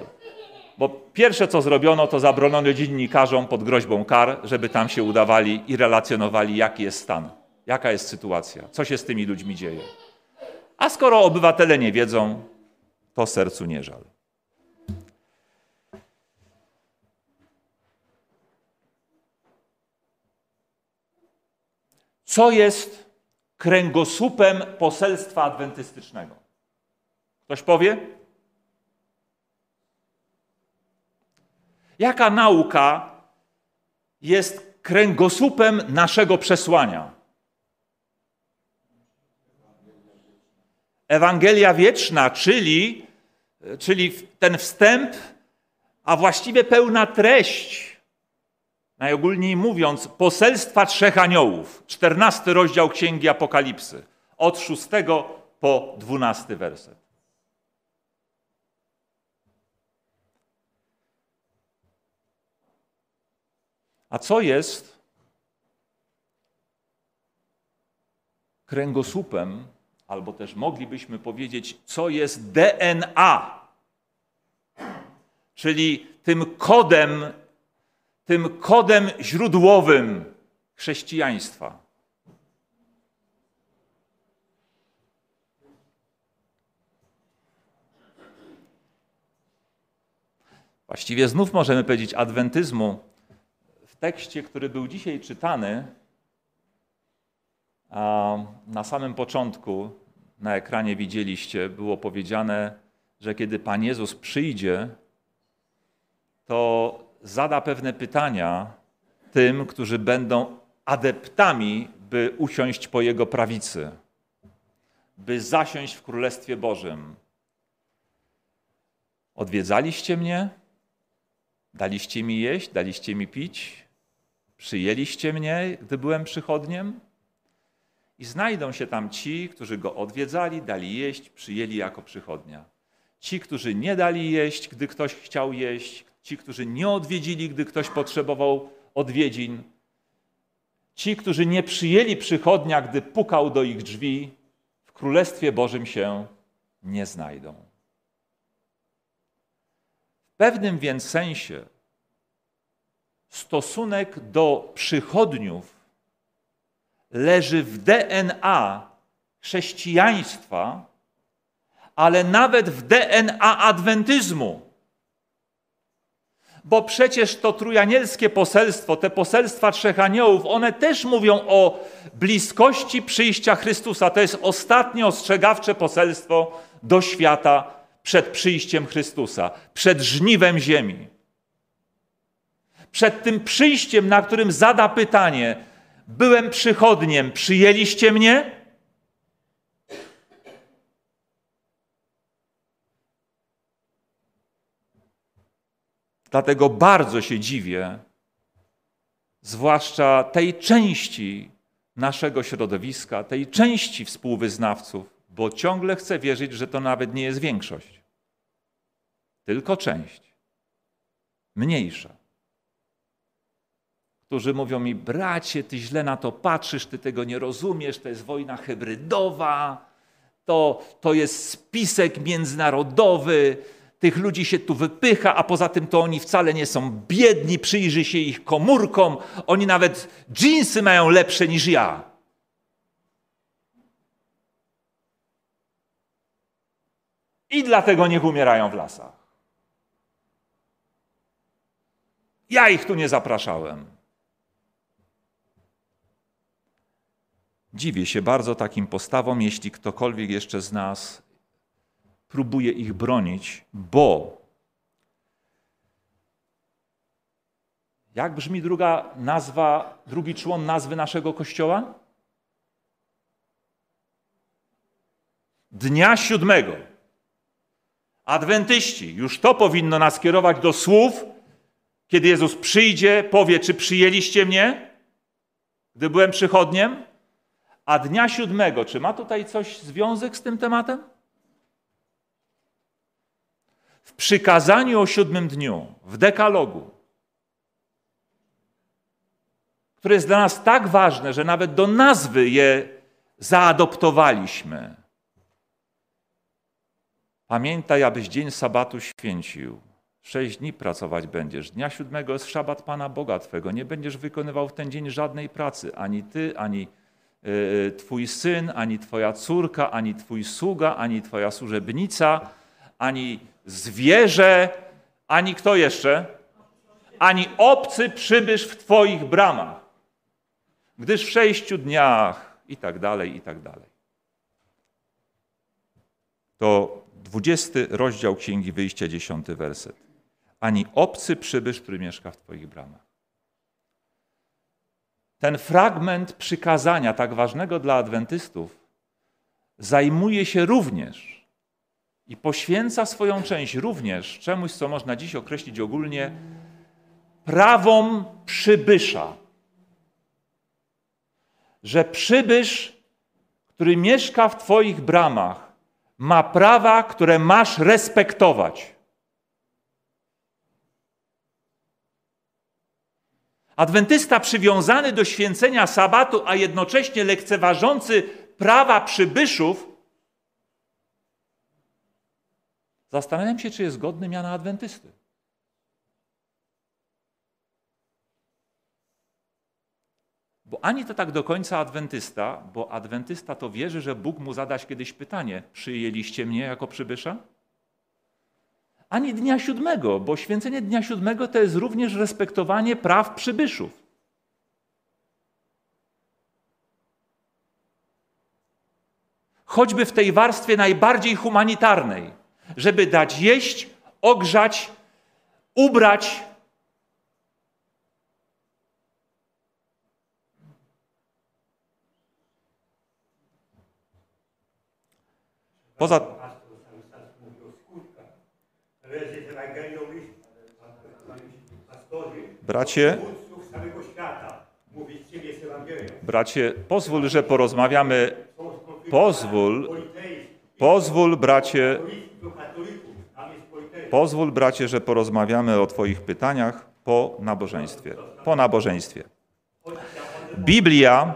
Bo pierwsze, co zrobiono, to zabroniono dziennikarzom pod groźbą kar, żeby tam się udawali i relacjonowali, jaki jest stan, jaka jest sytuacja, co się z tymi ludźmi dzieje. A skoro obywatele nie wiedzą, to sercu nie żal. Co jest kręgosłupem poselstwa adwentystycznego. Ktoś powie? Jaka nauka jest kręgosłupem naszego przesłania? Ewangelia wieczna, czyli, czyli ten wstęp, a właściwie pełna treść najogólniej mówiąc, poselstwa trzech aniołów. Czternasty rozdział Księgi Apokalipsy. Od szóstego po dwunasty werset. A co jest kręgosłupem, albo też moglibyśmy powiedzieć, co jest DNA, czyli tym kodem tym kodem źródłowym chrześcijaństwa. Właściwie znów możemy powiedzieć adwentyzmu. W tekście, który był dzisiaj czytany, a na samym początku na ekranie widzieliście, było powiedziane, że kiedy Pan Jezus przyjdzie, to zada pewne pytania tym, którzy będą adeptami, by usiąść po Jego prawicy, by zasiąść w Królestwie Bożym. Odwiedzaliście mnie? Daliście mi jeść? Daliście mi pić? Przyjęliście mnie, gdy byłem przychodniem? I znajdą się tam ci, którzy go odwiedzali, dali jeść, przyjęli jako przychodnia. Ci, którzy nie dali jeść, gdy ktoś chciał jeść, ci, którzy nie odwiedzili, gdy ktoś potrzebował odwiedzin, ci, którzy nie przyjęli przychodnia, gdy pukał do ich drzwi, w Królestwie Bożym się nie znajdą. W pewnym więc sensie stosunek do przychodniów leży w DNA chrześcijaństwa, ale nawet w DNA adwentyzmu. Bo przecież to trójanielskie poselstwo, te poselstwa trzech aniołów, one też mówią o bliskości przyjścia Chrystusa. To jest ostatnie ostrzegawcze poselstwo do świata przed przyjściem Chrystusa, przed żniwem ziemi. Przed tym przyjściem, na którym zada pytanie: Byłem przychodniem, przyjęliście mnie? Dlatego bardzo się dziwię, zwłaszcza tej części naszego środowiska, tej części współwyznawców, bo ciągle chcę wierzyć, że to nawet nie jest większość, tylko część, mniejsza, którzy mówią mi: bracie, ty źle na to patrzysz, ty tego nie rozumiesz, to jest wojna hybrydowa, to, to jest spisek międzynarodowy, tych ludzi się tu wypycha, a poza tym to oni wcale nie są biedni, przyjrzy się ich komórkom, oni nawet dżinsy mają lepsze niż ja. I dlatego niech umierają w lasach. Ja ich tu nie zapraszałem. Dziwię się bardzo takim postawom, jeśli ktokolwiek jeszcze z nas próbuje ich bronić, bo jak brzmi druga nazwa, drugi człon nazwy naszego kościoła? Dnia siódmego. Adwentyści, już to powinno nas kierować do słów, kiedy Jezus przyjdzie, powie, czy przyjęliście mnie, gdy byłem przychodniem? A dnia siódmego, czy ma tutaj coś związek z tym tematem? W przykazaniu o siódmym dniu, w dekalogu, które jest dla nas tak ważne, że nawet do nazwy je zaadoptowaliśmy. Pamiętaj, abyś dzień sabatu święcił. Sześć dni pracować będziesz. Dnia siódmego jest szabat Pana Boga Twego. Nie będziesz wykonywał w ten dzień żadnej pracy. Ani Ty, ani y, Twój syn, ani Twoja córka, ani Twój sługa, ani Twoja służebnica, ani zwierzę, ani kto jeszcze? Ani obcy przybysz w Twoich bramach. Gdyż w sześciu dniach i tak dalej, i tak dalej. To dwudziesty rozdział Księgi Wyjścia, dziesiąty werset. Ani obcy przybysz, który mieszka w Twoich bramach. Ten fragment przykazania, tak ważnego dla adwentystów, zajmuje się również i poświęca swoją część również czemuś, co można dziś określić ogólnie prawom przybysza. Że przybysz, który mieszka w Twoich bramach, ma prawa, które masz respektować. Adwentysta przywiązany do święcenia sabatu, a jednocześnie lekceważący prawa przybyszów, Zastanawiam się, czy jest godny miana adwentysty. Bo ani to tak do końca adwentysta, bo adwentysta to wierzy, że Bóg mu zadać kiedyś pytanie: Przyjęliście mnie jako przybysza? Ani dnia siódmego, bo święcenie dnia siódmego to jest również respektowanie praw przybyszów. Choćby w tej warstwie najbardziej humanitarnej żeby dać jeść, ogrzać, ubrać. Poza Bracie, bracie, pozwól, że porozmawiamy. Pozwól, pozwól, bracie, Pozwól, bracie, że porozmawiamy o Twoich pytaniach po nabożeństwie. Po nabożeństwie. Biblia,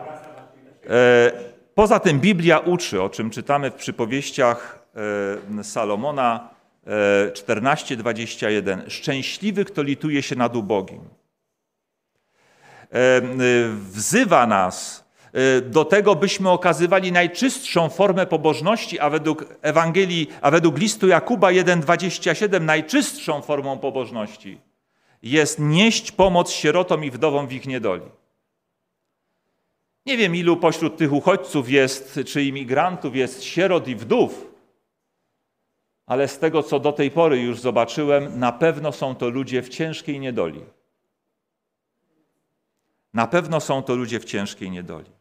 e, poza tym Biblia uczy, o czym czytamy w przypowieściach e, Salomona e, 14:21. Szczęśliwy, kto lituje się nad ubogim. E, wzywa nas do tego, byśmy okazywali najczystszą formę pobożności, a według Ewangelii, a według listu Jakuba 1,27 najczystszą formą pobożności jest nieść pomoc sierotom i wdowom w ich niedoli. Nie wiem, ilu pośród tych uchodźców jest, czy imigrantów jest sierot i wdów, ale z tego, co do tej pory już zobaczyłem, na pewno są to ludzie w ciężkiej niedoli. Na pewno są to ludzie w ciężkiej niedoli.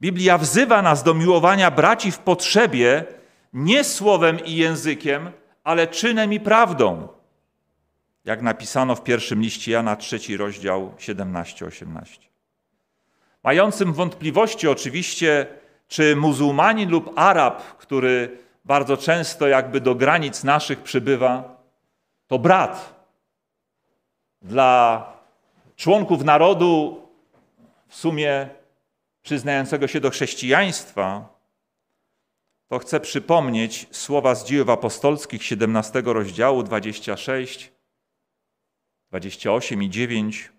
Biblia wzywa nas do miłowania braci w potrzebie nie słowem i językiem, ale czynem i prawdą. jak napisano w pierwszym liście Jana, trzeci rozdział 17-18. Mającym wątpliwości oczywiście, czy muzułmanin lub Arab, który bardzo często jakby do granic naszych przybywa, to brat. Dla członków narodu w sumie przyznającego się do chrześcijaństwa, to chcę przypomnieć słowa z dziejów apostolskich 17 rozdziału 26, 28 i 9,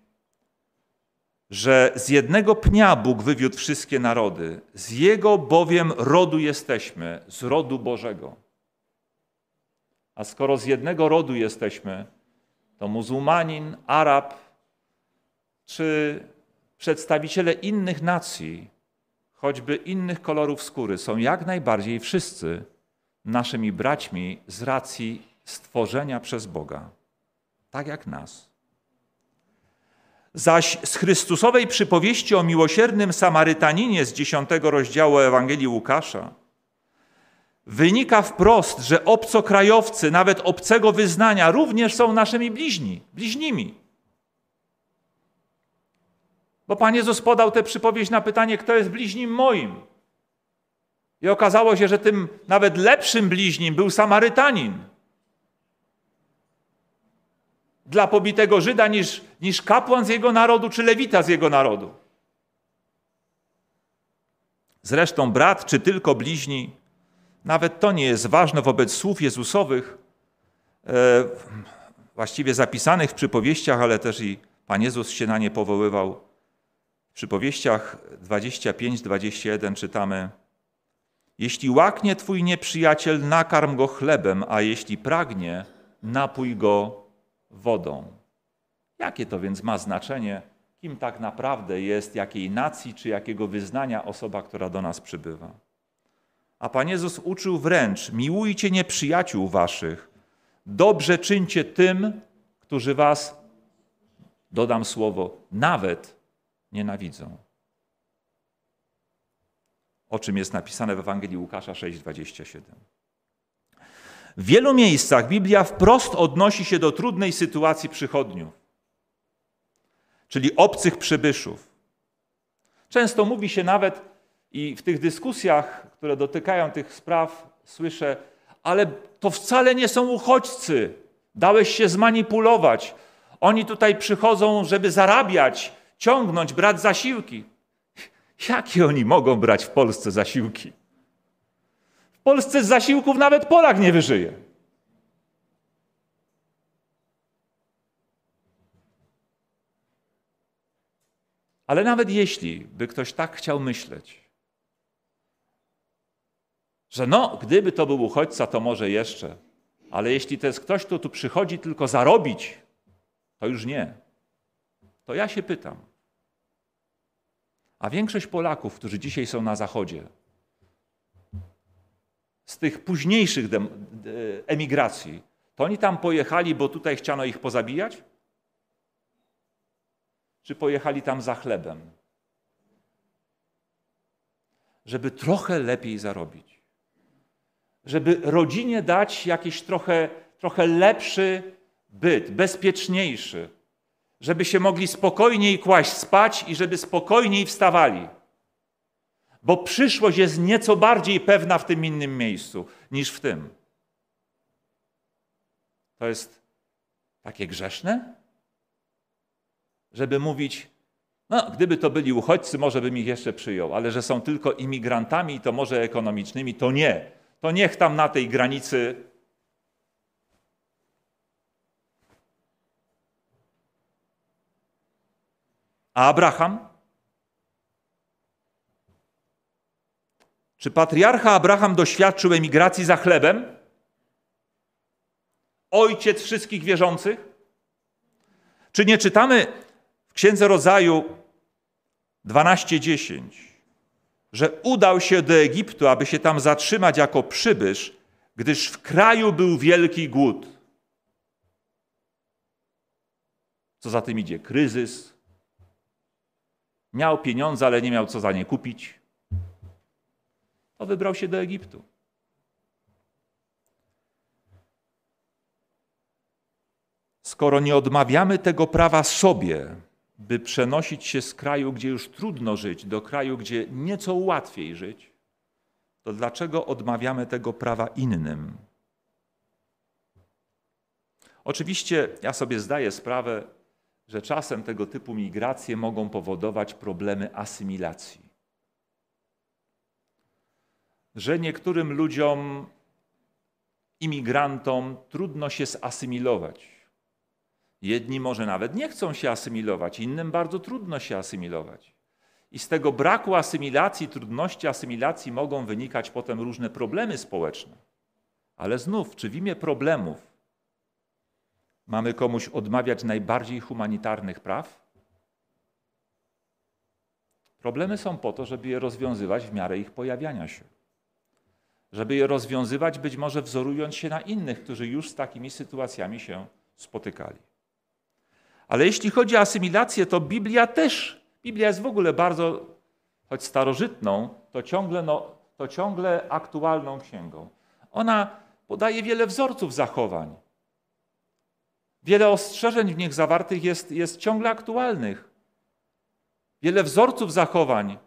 że z jednego pnia Bóg wywiódł wszystkie narody, z Jego bowiem rodu jesteśmy, z rodu Bożego. A skoro z jednego rodu jesteśmy, to muzułmanin, Arab czy przedstawiciele innych nacji, choćby innych kolorów skóry, są jak najbardziej wszyscy naszymi braćmi z racji stworzenia przez Boga, tak jak nas. Zaś z Chrystusowej przypowieści o miłosiernym Samarytaninie z dziesiątego rozdziału Ewangelii Łukasza wynika wprost, że obcokrajowcy, nawet obcego wyznania, również są naszymi bliźni, bliźnimi. Bo Pan Jezus podał tę przypowieść na pytanie, kto jest bliźnim moim. I okazało się, że tym nawet lepszym bliźnim był Samarytanin. Dla pobitego Żyda niż, niż kapłan z jego narodu czy lewita z jego narodu. Zresztą brat czy tylko bliźni, nawet to nie jest ważne wobec słów Jezusowych, e, właściwie zapisanych w przypowieściach, ale też i Pan Jezus się na nie powoływał. Przypowieściach 25-21 czytamy: Jeśli łaknie twój nieprzyjaciel, nakarm go chlebem, a jeśli pragnie, napój go wodą. Jakie to więc ma znaczenie, kim tak naprawdę jest, jakiej nacji czy jakiego wyznania osoba, która do nas przybywa? A Pan Jezus uczył wręcz: miłujcie nieprzyjaciół waszych, dobrze czyńcie tym, którzy was, dodam słowo, nawet nienawidzą. O czym jest napisane w Ewangelii Łukasza 6:27. W wielu miejscach Biblia wprost odnosi się do trudnej sytuacji przychodniów, czyli obcych przybyszów. Często mówi się nawet i w tych dyskusjach, które dotykają tych spraw, słyszę, ale to wcale nie są uchodźcy. Dałeś się zmanipulować. Oni tutaj przychodzą, żeby zarabiać, ciągnąć, brać zasiłki. Jakie oni mogą brać w Polsce zasiłki? W Polsce z zasiłków nawet Polak nie wyżyje. Ale nawet jeśli by ktoś tak chciał myśleć, że no, gdyby to był uchodźca, to może jeszcze, ale jeśli to jest ktoś, kto tu przychodzi tylko zarobić, to już nie. To ja się pytam, a większość Polaków, którzy dzisiaj są na Zachodzie, z tych późniejszych emigracji, to oni tam pojechali, bo tutaj chciano ich pozabijać? Czy pojechali tam za chlebem? Żeby trochę lepiej zarobić. Żeby rodzinie dać jakiś trochę, trochę lepszy byt, bezpieczniejszy żeby się mogli spokojniej kłaść spać i żeby spokojniej wstawali. Bo przyszłość jest nieco bardziej pewna w tym innym miejscu niż w tym. To jest takie grzeszne, żeby mówić, no, gdyby to byli uchodźcy, może bym ich jeszcze przyjął, ale że są tylko imigrantami, to może ekonomicznymi, to nie. To niech tam na tej granicy A Abraham? Czy patriarcha Abraham doświadczył emigracji za chlebem? Ojciec wszystkich wierzących? Czy nie czytamy w Księdze Rodzaju 12:10, że udał się do Egiptu, aby się tam zatrzymać jako przybysz, gdyż w kraju był wielki głód? Co za tym idzie? Kryzys, Miał pieniądze, ale nie miał co za nie kupić. To wybrał się do Egiptu. skoro nie odmawiamy tego prawa sobie, by przenosić się z kraju, gdzie już trudno żyć, do kraju, gdzie nieco łatwiej żyć, to dlaczego odmawiamy tego prawa innym? Oczywiście ja sobie zdaję sprawę, że czasem tego typu migracje mogą powodować problemy asymilacji. Że niektórym ludziom, imigrantom, trudno się zasymilować. Jedni może nawet nie chcą się asymilować, innym bardzo trudno się asymilować. I z tego braku asymilacji, trudności asymilacji mogą wynikać potem różne problemy społeczne. Ale znów, czy w imię problemów mamy komuś odmawiać najbardziej humanitarnych praw? Problemy są po to, żeby je rozwiązywać w miarę ich pojawiania się. Żeby je rozwiązywać, być może wzorując się na innych, którzy już z takimi sytuacjami się spotykali. Ale jeśli chodzi o asymilację, to Biblia też, Biblia jest w ogóle bardzo, choć starożytną, to ciągle, no, to ciągle aktualną księgą. Ona podaje wiele wzorców zachowań. Wiele ostrzeżeń w nich zawartych jest, jest ciągle aktualnych. Wiele wzorców zachowań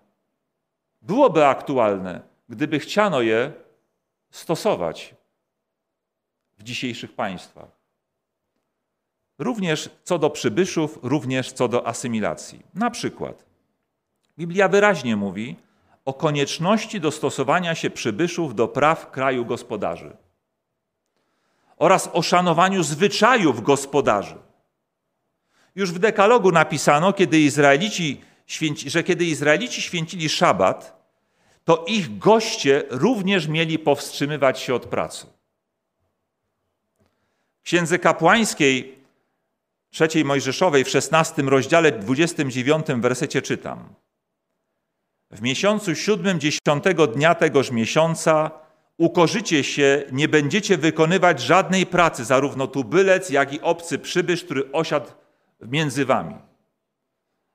byłoby aktualne, gdyby chciano je stosować w dzisiejszych państwach. Również co do przybyszów, również co do asymilacji. Na przykład, Biblia wyraźnie mówi o konieczności dostosowania się przybyszów do praw kraju gospodarzy oraz o szanowaniu zwyczajów gospodarzy. Już w dekalogu napisano, kiedy Izraelici święci, że kiedy Izraelici święcili szabat, to ich goście również mieli powstrzymywać się od pracy. W księdze kapłańskiej trzeciej Mojżeszowej w 16 rozdziale 29 wersecie czytam. W miesiącu siódmym, dziesiątego dnia tegoż miesiąca ukorzycie się, nie będziecie wykonywać żadnej pracy, zarówno tubylec, jak i obcy przybysz, który osiadł między wami.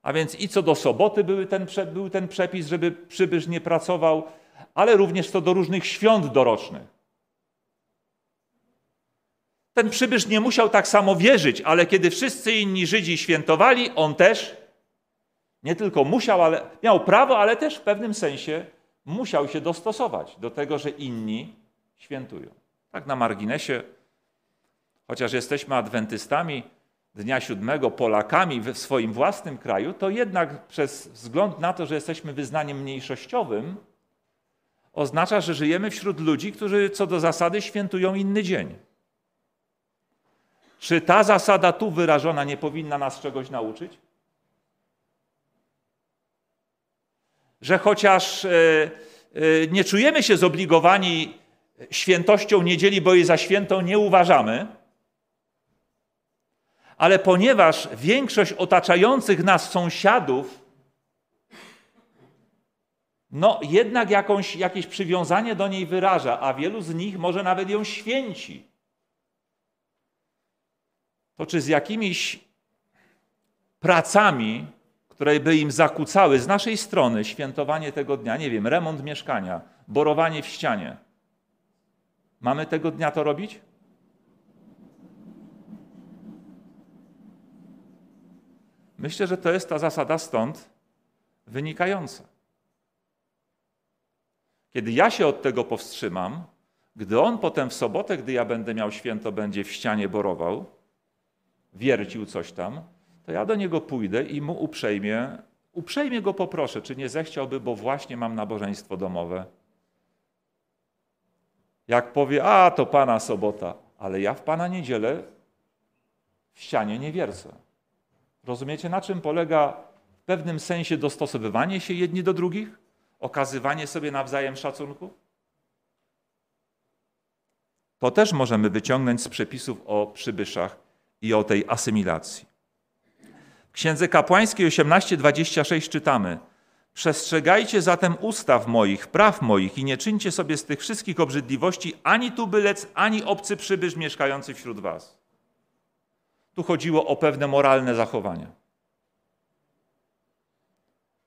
A więc i co do soboty był ten, był ten przepis, żeby przybysz nie pracował, ale również co do różnych świąt dorocznych. Ten przybysz nie musiał tak samo wierzyć, ale kiedy wszyscy inni Żydzi świętowali, on też nie tylko musiał, ale miał prawo, ale też w pewnym sensie musiał się dostosować do tego, że inni świętują. Tak na marginesie, chociaż jesteśmy adwentystami Dnia Siódmego, Polakami w swoim własnym kraju, to jednak przez wzgląd na to, że jesteśmy wyznaniem mniejszościowym, oznacza, że żyjemy wśród ludzi, którzy co do zasady świętują inny dzień. Czy ta zasada tu wyrażona nie powinna nas czegoś nauczyć? Że chociaż e, e, nie czujemy się zobligowani świętością niedzieli, bo jej za świętą nie uważamy, ale ponieważ większość otaczających nas sąsiadów, no jednak jakąś, jakieś przywiązanie do niej wyraża, a wielu z nich może nawet ją święci. To czy z jakimiś pracami, które by im zakłócały z naszej strony świętowanie tego dnia, nie wiem, remont mieszkania, borowanie w ścianie, mamy tego dnia to robić? Myślę, że to jest ta zasada stąd wynikająca. Kiedy ja się od tego powstrzymam, gdy on potem w sobotę, gdy ja będę miał święto, będzie w ścianie borował, wiercił coś tam, to ja do niego pójdę i mu uprzejmie, uprzejmie go poproszę, czy nie zechciałby, bo właśnie mam nabożeństwo domowe. Jak powie, a to Pana sobota, ale ja w Pana niedzielę w ścianie nie wiercę. Rozumiecie, na czym polega w pewnym sensie dostosowywanie się jedni do drugich? Okazywanie sobie nawzajem szacunku? To też możemy wyciągnąć z przepisów o przybyszach i o tej asymilacji. Księdze Kapłańskiej 18:26 czytamy: Przestrzegajcie zatem ustaw moich, praw moich i nie czyńcie sobie z tych wszystkich obrzydliwości ani tubylec, ani obcy przybysz mieszkający wśród was. Tu chodziło o pewne moralne zachowania.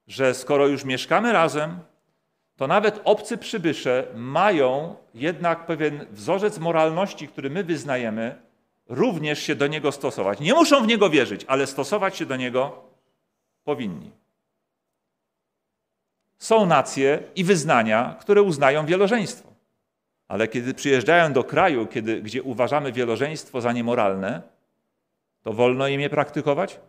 Że skoro już mieszkamy razem, to nawet obcy przybysze mają jednak pewien wzorzec moralności, który my wyznajemy, również się do niego stosować. Nie muszą w niego wierzyć, ale stosować się do niego powinni. Są nacje i wyznania, które uznają wielożeństwo. Ale kiedy przyjeżdżają do kraju, kiedy, gdzie uważamy wielożeństwo za niemoralne, to wolno im je praktykować?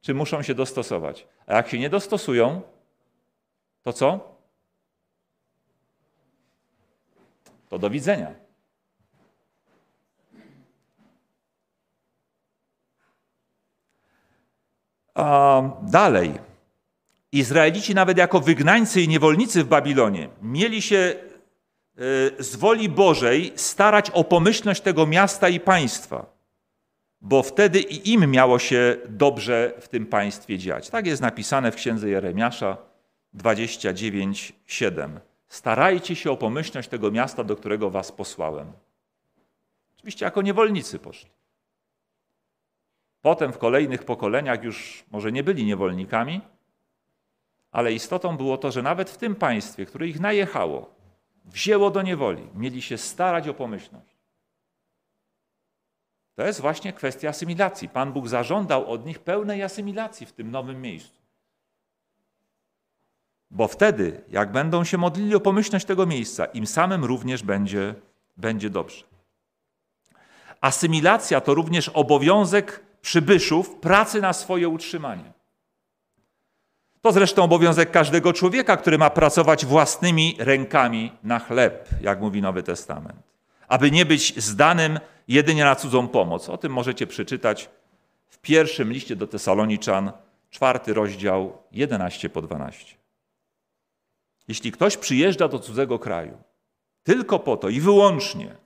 Czy muszą się dostosować? A jak się nie dostosują, to co? To do widzenia. Dalej. Izraelici, nawet jako wygnańcy i niewolnicy w Babilonie, mieli się e, z woli Bożej starać o pomyślność tego miasta i państwa, bo wtedy i im miało się dobrze w tym państwie dziać. Tak jest napisane w księdze Jeremiasza 29:7. Starajcie się o pomyślność tego miasta, do którego was posłałem. Oczywiście jako niewolnicy poszli. Potem w kolejnych pokoleniach już może nie byli niewolnikami, ale istotą było to, że nawet w tym państwie, które ich najechało, wzięło do niewoli, mieli się starać o pomyślność. To jest właśnie kwestia asymilacji. Pan Bóg zażądał od nich pełnej asymilacji w tym nowym miejscu. Bo wtedy, jak będą się modlili o pomyślność tego miejsca, im samym również będzie, będzie dobrze. Asymilacja to również obowiązek przybyszów pracy na swoje utrzymanie. To zresztą obowiązek każdego człowieka, który ma pracować własnymi rękami na chleb, jak mówi Nowy Testament, aby nie być zdanym jedynie na cudzą pomoc. O tym możecie przeczytać w pierwszym liście do Tesaloniczan, czwarty rozdział, 11 po 12. Jeśli ktoś przyjeżdża do cudzego kraju tylko po to i wyłącznie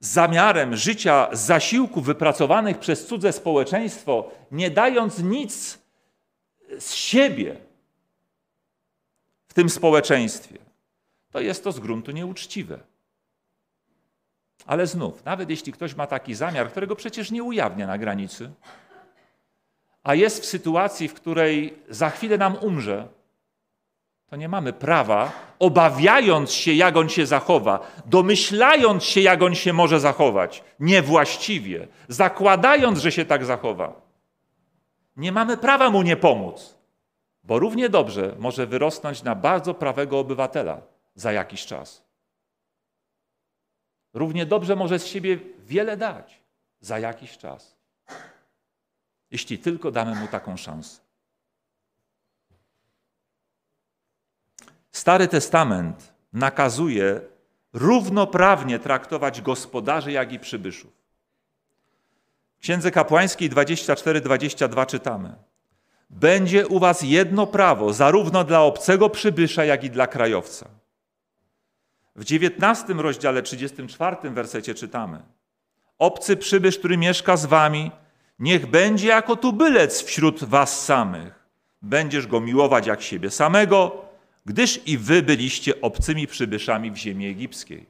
zamiarem życia z zasiłków wypracowanych przez cudze społeczeństwo, nie dając nic z siebie w tym społeczeństwie, to jest to z gruntu nieuczciwe. Ale znów, nawet jeśli ktoś ma taki zamiar, którego przecież nie ujawnia na granicy, a jest w sytuacji, w której za chwilę nam umrze, to nie mamy prawa, obawiając się, jak on się zachowa, domyślając się, jak on się może zachować, niewłaściwie, zakładając, że się tak zachowa. Nie mamy prawa mu nie pomóc, bo równie dobrze może wyrosnąć na bardzo prawego obywatela za jakiś czas. Równie dobrze może z siebie wiele dać za jakiś czas, jeśli tylko damy mu taką szansę. Stary Testament nakazuje równoprawnie traktować gospodarzy, jak i przybyszów. W Księdze Kapłańskiej 24-22 czytamy: Będzie u was jedno prawo, zarówno dla obcego przybysza, jak i dla krajowca. W 19 rozdziale 34 wersecie czytamy: Obcy przybysz, który mieszka z wami, niech będzie jako tubylec wśród was samych. Będziesz go miłować jak siebie samego, gdyż i wy byliście obcymi przybyszami w ziemi egipskiej.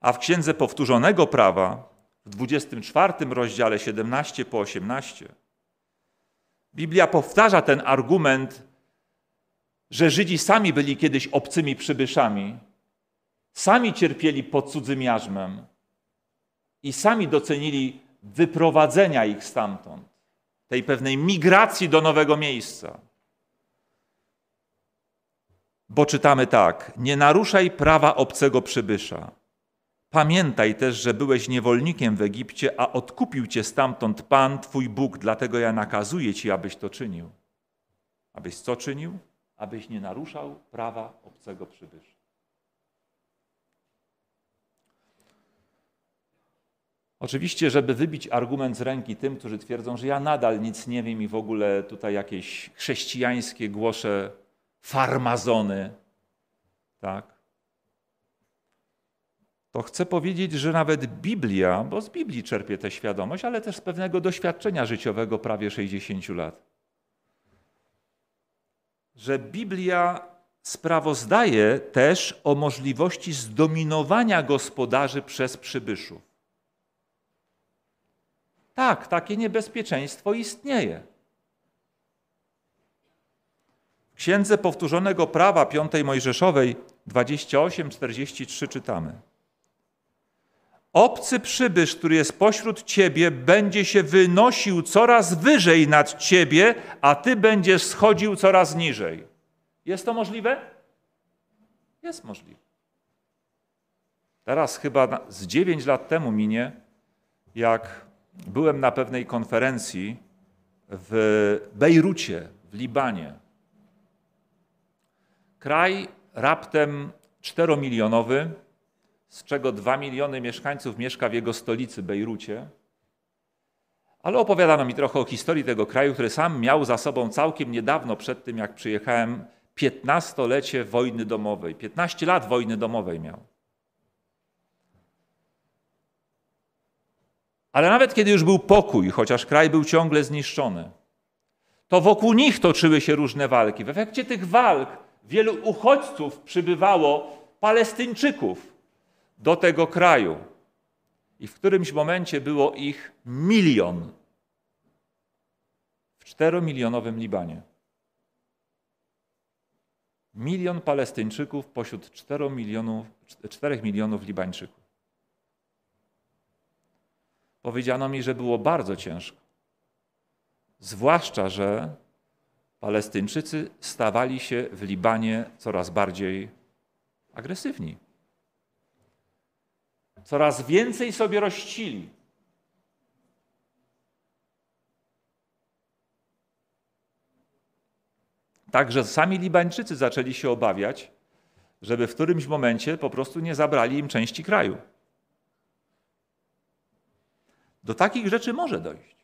A w Księdze Powtórzonego Prawa, w 24 rozdziale 17 po 18, Biblia powtarza ten argument, że Żydzi sami byli kiedyś obcymi przybyszami, sami cierpieli pod cudzym jarzmem i sami docenili wyprowadzenia ich stamtąd tej pewnej migracji do nowego miejsca. Bo czytamy tak: Nie naruszaj prawa obcego przybysza. Pamiętaj też, że byłeś niewolnikiem w Egipcie, a odkupił cię stamtąd Pan, twój Bóg, dlatego ja nakazuję ci, abyś to czynił. Abyś co czynił? Abyś nie naruszał prawa obcego przybysza. Oczywiście, żeby wybić argument z ręki tym, którzy twierdzą, że ja nadal nic nie wiem i w ogóle tutaj jakieś chrześcijańskie głoszę farmazony, tak? To chcę powiedzieć, że nawet Biblia, bo z Biblii czerpie tę świadomość, ale też z pewnego doświadczenia życiowego prawie 60 lat, że Biblia sprawozdaje też o możliwości zdominowania gospodarzy przez przybyszów. Tak, takie niebezpieczeństwo istnieje. W Księdze Powtórzonego Prawa Piątej Mojżeszowej 28-43 czytamy. Obcy przybysz, który jest pośród ciebie, będzie się wynosił coraz wyżej nad ciebie, a ty będziesz schodził coraz niżej. Jest to możliwe? Jest możliwe. Teraz chyba z 9 lat temu minie, jak byłem na pewnej konferencji w Bejrucie, w Libanie. Kraj raptem czteromilionowy, z czego dwa miliony mieszkańców mieszka w jego stolicy Bejrucie. Ale opowiadano mi trochę o historii tego kraju, który sam miał za sobą całkiem niedawno, przed tym jak przyjechałem, 15-lecie wojny domowej. 15 lat wojny domowej miał. Ale nawet kiedy już był pokój, chociaż kraj był ciągle zniszczony, to wokół nich toczyły się różne walki. W efekcie tych walk wielu uchodźców przybywało, Palestyńczyków, do tego kraju. I w którymś momencie było ich milion w czteromilionowym Libanie. Milion Palestyńczyków pośród 4 milionów, 4 milionów Libańczyków. Powiedziano mi, że było bardzo ciężko. Zwłaszcza, że Palestyńczycy stawali się w Libanie coraz bardziej agresywni. Coraz więcej sobie rościli. Także sami Libańczycy zaczęli się obawiać, żeby w którymś momencie po prostu nie zabrali im części kraju. Do takich rzeczy może dojść.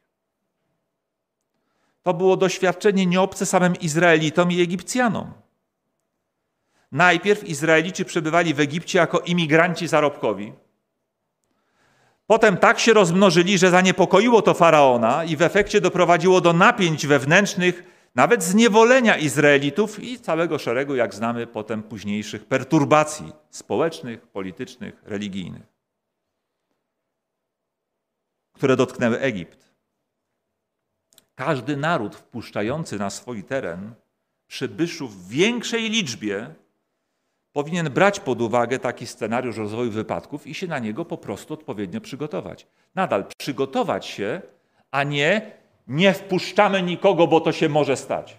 To było doświadczenie nieobce samym Izraelitom i Egipcjanom. Najpierw Izraelici przebywali w Egipcie jako imigranci zarobkowi. Potem tak się rozmnożyli, że zaniepokoiło to faraona i w efekcie doprowadziło do napięć wewnętrznych, nawet zniewolenia Izraelitów i całego szeregu, jak znamy potem późniejszych perturbacji społecznych, politycznych, religijnych, które dotknęły Egipt. Każdy naród wpuszczający na swój teren przybyszów w większej liczbie powinien brać pod uwagę taki scenariusz rozwoju wypadków i się na niego po prostu odpowiednio przygotować. Nadal przygotować się, a nie nie wpuszczamy nikogo, bo to się może stać.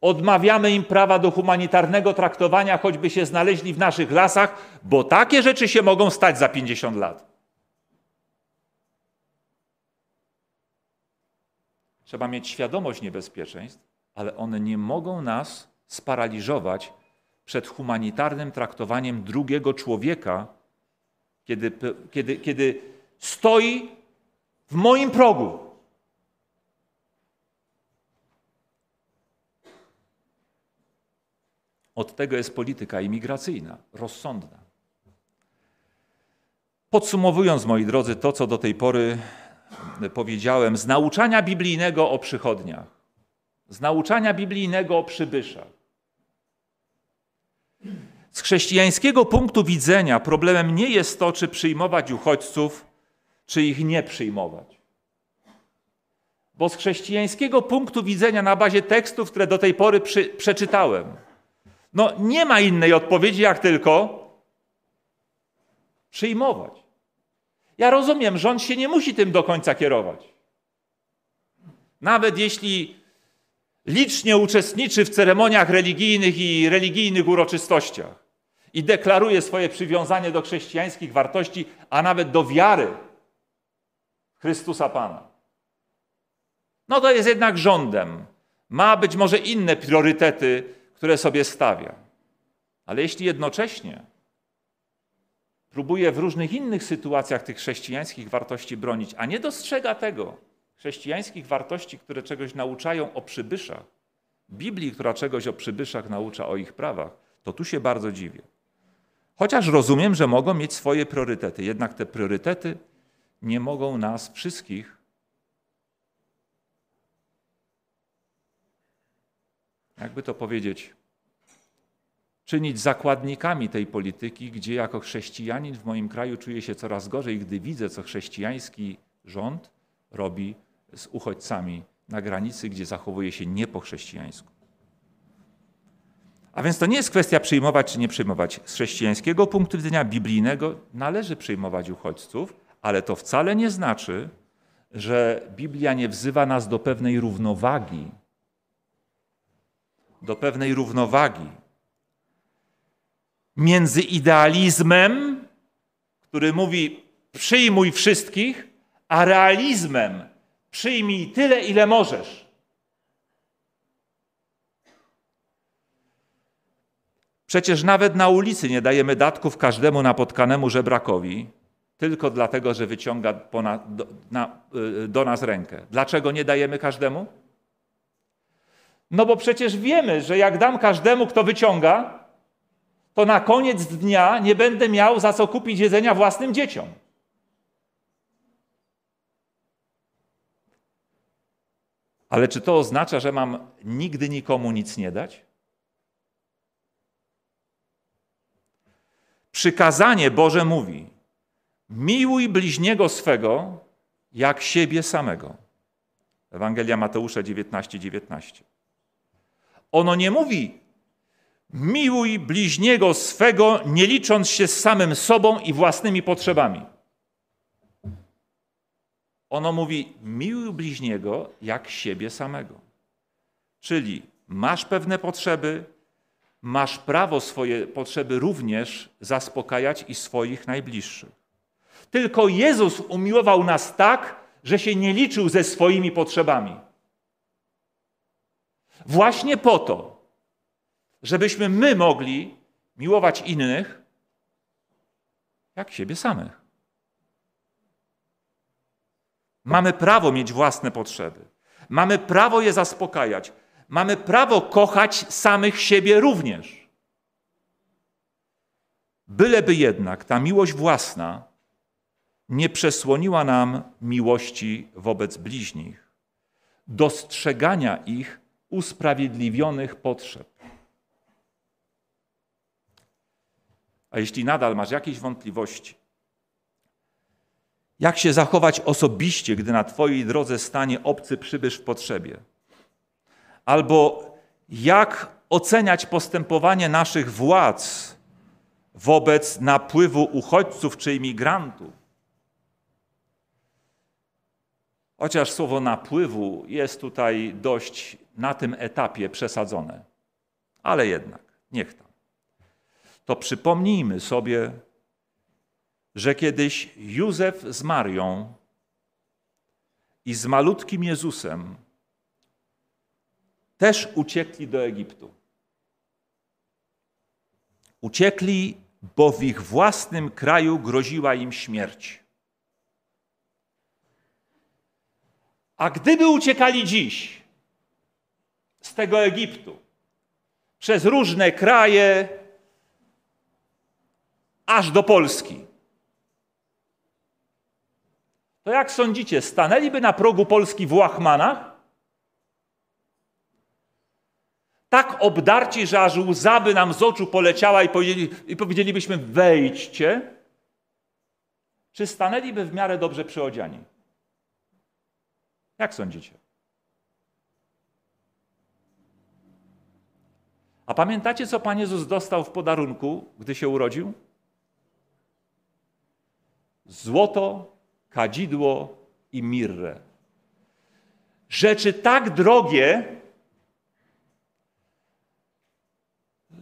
Odmawiamy im prawa do humanitarnego traktowania, choćby się znaleźli w naszych lasach, bo takie rzeczy się mogą stać za 50 lat. Trzeba mieć świadomość niebezpieczeństw, ale one nie mogą nas sparaliżować przed humanitarnym traktowaniem drugiego człowieka, kiedy, kiedy, kiedy stoi w moim progu. Od tego jest polityka imigracyjna, rozsądna. Podsumowując, moi drodzy, to, co do tej pory powiedziałem, z nauczania biblijnego o przychodniach, z nauczania biblijnego o przybyszach, z chrześcijańskiego punktu widzenia problemem nie jest to, czy przyjmować uchodźców, czy ich nie przyjmować. Bo z chrześcijańskiego punktu widzenia, na bazie tekstów, które do tej pory przy, przeczytałem, no nie ma innej odpowiedzi, jak tylko przyjmować. Ja rozumiem, rząd się nie musi tym do końca kierować. Nawet jeśli licznie uczestniczy w ceremoniach religijnych i religijnych uroczystościach i deklaruje swoje przywiązanie do chrześcijańskich wartości, a nawet do wiary Chrystusa Pana. No to jest jednak rządem. Ma być może inne priorytety, które sobie stawia. Ale jeśli jednocześnie próbuje w różnych innych sytuacjach tych chrześcijańskich wartości bronić, a nie dostrzega tego, chrześcijańskich wartości, które czegoś nauczają o przybyszach, Biblii, która czegoś o przybyszach naucza, o ich prawach, to tu się bardzo dziwię. Chociaż rozumiem, że mogą mieć swoje priorytety, jednak te priorytety nie mogą nas wszystkich jakby to powiedzieć, czynić zakładnikami tej polityki, gdzie jako chrześcijanin w moim kraju czuję się coraz gorzej, gdy widzę, co chrześcijański rząd robi z uchodźcami na granicy, gdzie zachowuje się nie po chrześcijańsku. A więc to nie jest kwestia przyjmować czy nie przyjmować. Z chrześcijańskiego punktu widzenia biblijnego należy przyjmować uchodźców, ale to wcale nie znaczy, że Biblia nie wzywa nas do pewnej równowagi. Do pewnej równowagi między idealizmem, który mówi przyjmuj wszystkich, a realizmem przyjmij tyle, ile możesz. Przecież nawet na ulicy nie dajemy datków każdemu napotkanemu żebrakowi, tylko dlatego, że wyciąga ponad, do, na, y, do nas rękę. Dlaczego nie dajemy każdemu? No bo przecież wiemy, że jak dam każdemu, kto wyciąga, to na koniec dnia nie będę miał za co kupić jedzenia własnym dzieciom. Ale czy to oznacza, że mam nigdy nikomu nic nie dać? Przykazanie Boże mówi: miłuj bliźniego swego jak siebie samego. Ewangelia Mateusza 19:19. 19. Ono nie mówi: miłuj bliźniego swego, nie licząc się z samym sobą i własnymi potrzebami. Ono mówi: miłuj bliźniego jak siebie samego. Czyli masz pewne potrzeby, masz prawo swoje potrzeby również zaspokajać i swoich najbliższych. Tylko Jezus umiłował nas tak, że się nie liczył ze swoimi potrzebami. Właśnie po to, żebyśmy my mogli miłować innych jak siebie samych. Mamy prawo mieć własne potrzeby. Mamy prawo je zaspokajać. Mamy prawo kochać samych siebie również. Byleby jednak ta miłość własna nie przesłoniła nam miłości wobec bliźnich, dostrzegania ich usprawiedliwionych potrzeb. A jeśli nadal masz jakieś wątpliwości, jak się zachować osobiście, gdy na Twojej drodze stanie obcy przybysz w potrzebie? Albo jak oceniać postępowanie naszych władz wobec napływu uchodźców czy imigrantów? Chociaż słowo napływu jest tutaj dość na tym etapie przesadzone, ale jednak, niech tam. To przypomnijmy sobie, że kiedyś Józef z Marią i z malutkim Jezusem też uciekli do Egiptu. Uciekli, bo w ich własnym kraju groziła im śmierć. A gdyby uciekali dziś z tego Egiptu przez różne kraje, aż do Polski, to jak sądzicie, stanęliby na progu Polski w łachmanach? Tak obdarci, że aż łza by nam z oczu poleciała i, powiedzieli, i powiedzielibyśmy wejdźcie? Czy stanęliby w miarę dobrze przyodziani? Jak sądzicie? A pamiętacie, co Pan Jezus dostał w podarunku, gdy się urodził? Złoto, kadzidło i mirrę. Rzeczy tak drogie,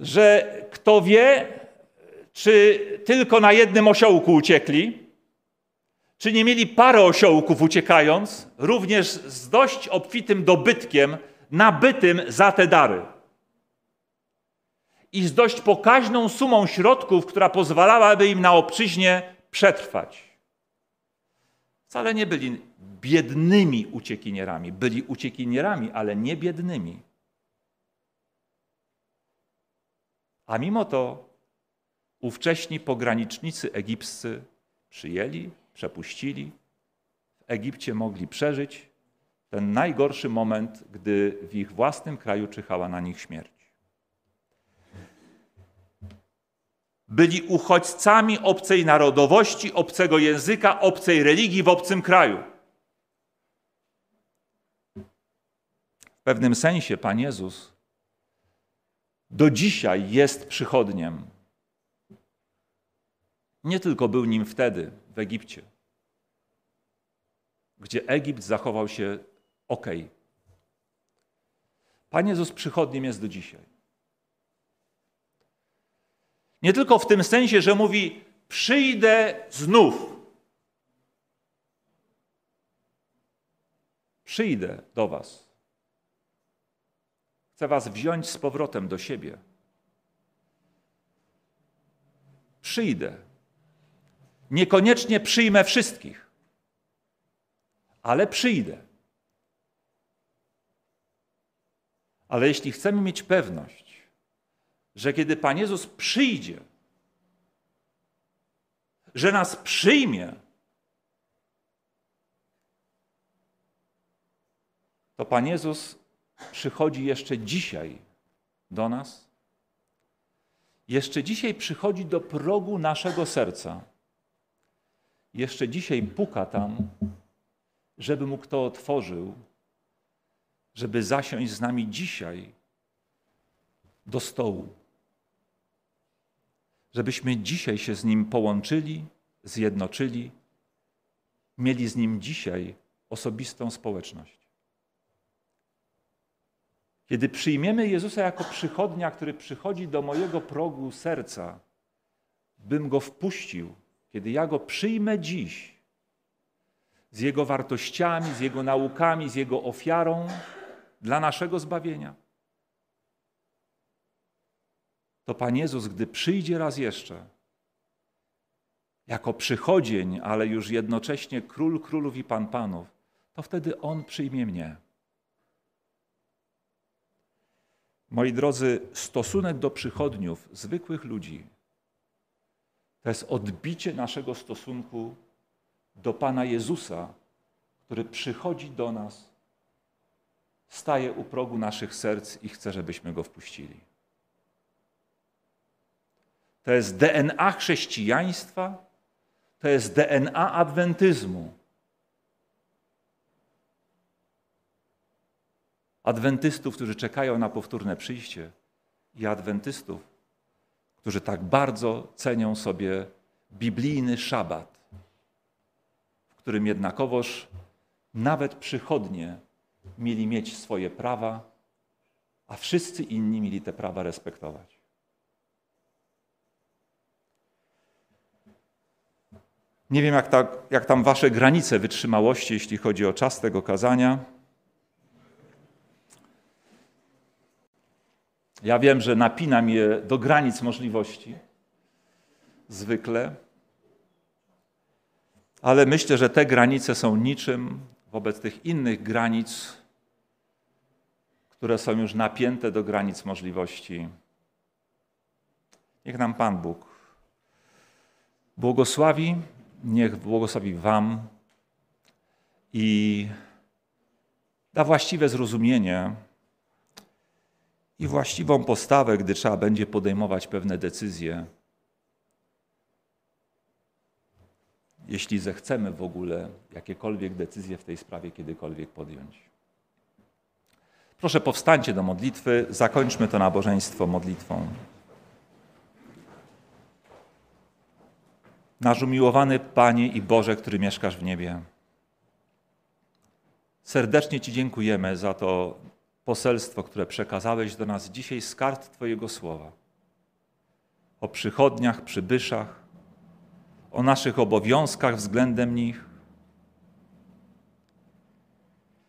że kto wie, czy tylko na jednym osiołku uciekli, czy nie mieli parę osiołków uciekając, również z dość obfitym dobytkiem, nabytym za te dary. I z dość pokaźną sumą środków, która pozwalałaby im na obczyźnie przetrwać. Wcale nie byli biednymi uciekinierami. Byli uciekinierami, ale nie biednymi. A mimo to ówcześni pogranicznicy egipscy przyjęli, przepuścili. W Egipcie mogli przeżyć ten najgorszy moment, gdy w ich własnym kraju czyhała na nich śmierć. Byli uchodźcami obcej narodowości, obcego języka, obcej religii w obcym kraju. W pewnym sensie Pan Jezus do dzisiaj jest przychodniem. Nie tylko był nim wtedy w Egipcie, gdzie Egipt zachował się ok. Pan Jezus przychodniem jest do dzisiaj. Nie tylko w tym sensie, że mówi: Przyjdę znów. Przyjdę do Was. Chcę Was wziąć z powrotem do siebie. Przyjdę. Niekoniecznie przyjmę wszystkich, ale przyjdę. Ale jeśli chcemy mieć pewność, że kiedy Pan Jezus przyjdzie, że nas przyjmie, to Pan Jezus przychodzi jeszcze dzisiaj do nas. Jeszcze dzisiaj przychodzi do progu naszego serca. Jeszcze dzisiaj puka tam, żeby mu kto otworzył, żeby zasiąść z nami dzisiaj do stołu. Żebyśmy dzisiaj się z nim połączyli, zjednoczyli, mieli z nim dzisiaj osobistą społeczność. Kiedy przyjmiemy Jezusa jako przychodnia, który przychodzi do mojego progu serca, bym go wpuścił, kiedy ja go przyjmę dziś, z jego wartościami, z jego naukami, z jego ofiarą dla naszego zbawienia, to Pan Jezus, gdy przyjdzie raz jeszcze, jako przychodzień, ale już jednocześnie król królów i pan panów, to wtedy On przyjmie mnie. Moi drodzy, stosunek do przychodniów, zwykłych ludzi, to jest odbicie naszego stosunku do Pana Jezusa, który przychodzi do nas, staje u progu naszych serc i chce, żebyśmy go wpuścili. To jest DNA chrześcijaństwa, to jest DNA adwentyzmu. Adwentystów, którzy czekają na powtórne przyjście, i adwentystów, którzy tak bardzo cenią sobie biblijny szabat, w którym jednakowoż nawet przychodnie mieli mieć swoje prawa, a wszyscy inni mieli te prawa respektować. Nie wiem, jak, ta, jak tam wasze granice wytrzymałości, jeśli chodzi o czas tego kazania. Ja wiem, że napinam je do granic możliwości, zwykle, ale myślę, że te granice są niczym wobec tych innych granic, które są już napięte do granic możliwości. Niech nam Pan Bóg błogosławi niech błogosławi Wam i da właściwe zrozumienie i właściwą postawę, gdy trzeba będzie podejmować pewne decyzje. Jeśli zechcemy w ogóle jakiekolwiek decyzje w tej sprawie kiedykolwiek podjąć. Proszę powstańcie do modlitwy, zakończmy to nabożeństwo modlitwą. Nasz umiłowany Panie i Boże, który mieszkasz w niebie. Serdecznie Ci dziękujemy za to poselstwo, które przekazałeś do nas dzisiaj z kart Twojego słowa. O przychodniach, przybyszach, o naszych obowiązkach względem nich.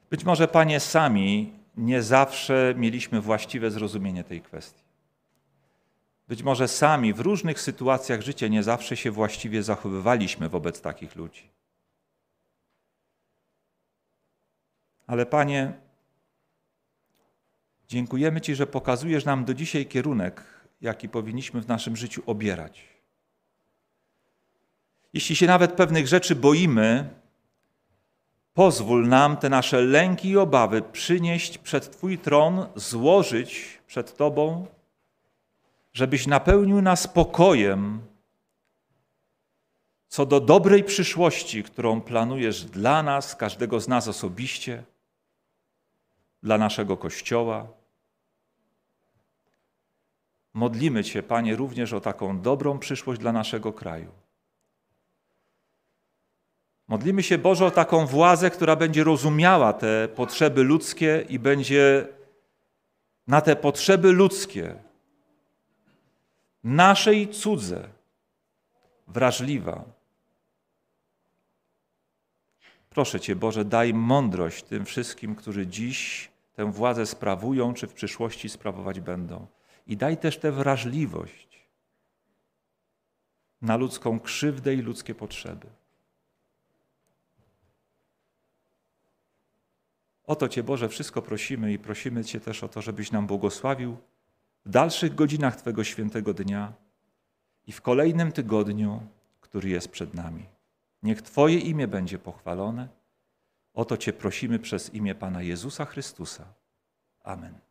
Być może, Panie, sami nie zawsze mieliśmy właściwe zrozumienie tej kwestii. Być może sami w różnych sytuacjach życia nie zawsze się właściwie zachowywaliśmy wobec takich ludzi. Ale Panie, dziękujemy Ci, że pokazujesz nam do dzisiaj kierunek, jaki powinniśmy w naszym życiu obierać. Jeśli się nawet pewnych rzeczy boimy, pozwól nam te nasze lęki i obawy przynieść przed Twój tron, złożyć przed Tobą żebyś napełnił nas pokojem co do dobrej przyszłości, którą planujesz dla nas, każdego z nas osobiście, dla naszego Kościoła. modlimy Cię, Panie, również o taką dobrą przyszłość dla naszego kraju. Modlimy się, Boże, o taką władzę, która będzie rozumiała te potrzeby ludzkie i będzie na te potrzeby ludzkie, nasze i cudze, wrażliwa. Proszę Cię, Boże, daj mądrość tym wszystkim, którzy dziś tę władzę sprawują, czy w przyszłości sprawować będą. I daj też tę wrażliwość na ludzką krzywdę i ludzkie potrzeby. O to Cię, Boże, wszystko prosimy i prosimy Cię też o to, żebyś nam błogosławił w dalszych godzinach Twego świętego dnia i w kolejnym tygodniu, który jest przed nami. Niech Twoje imię będzie pochwalone. O to Cię prosimy przez imię Pana Jezusa Chrystusa. Amen.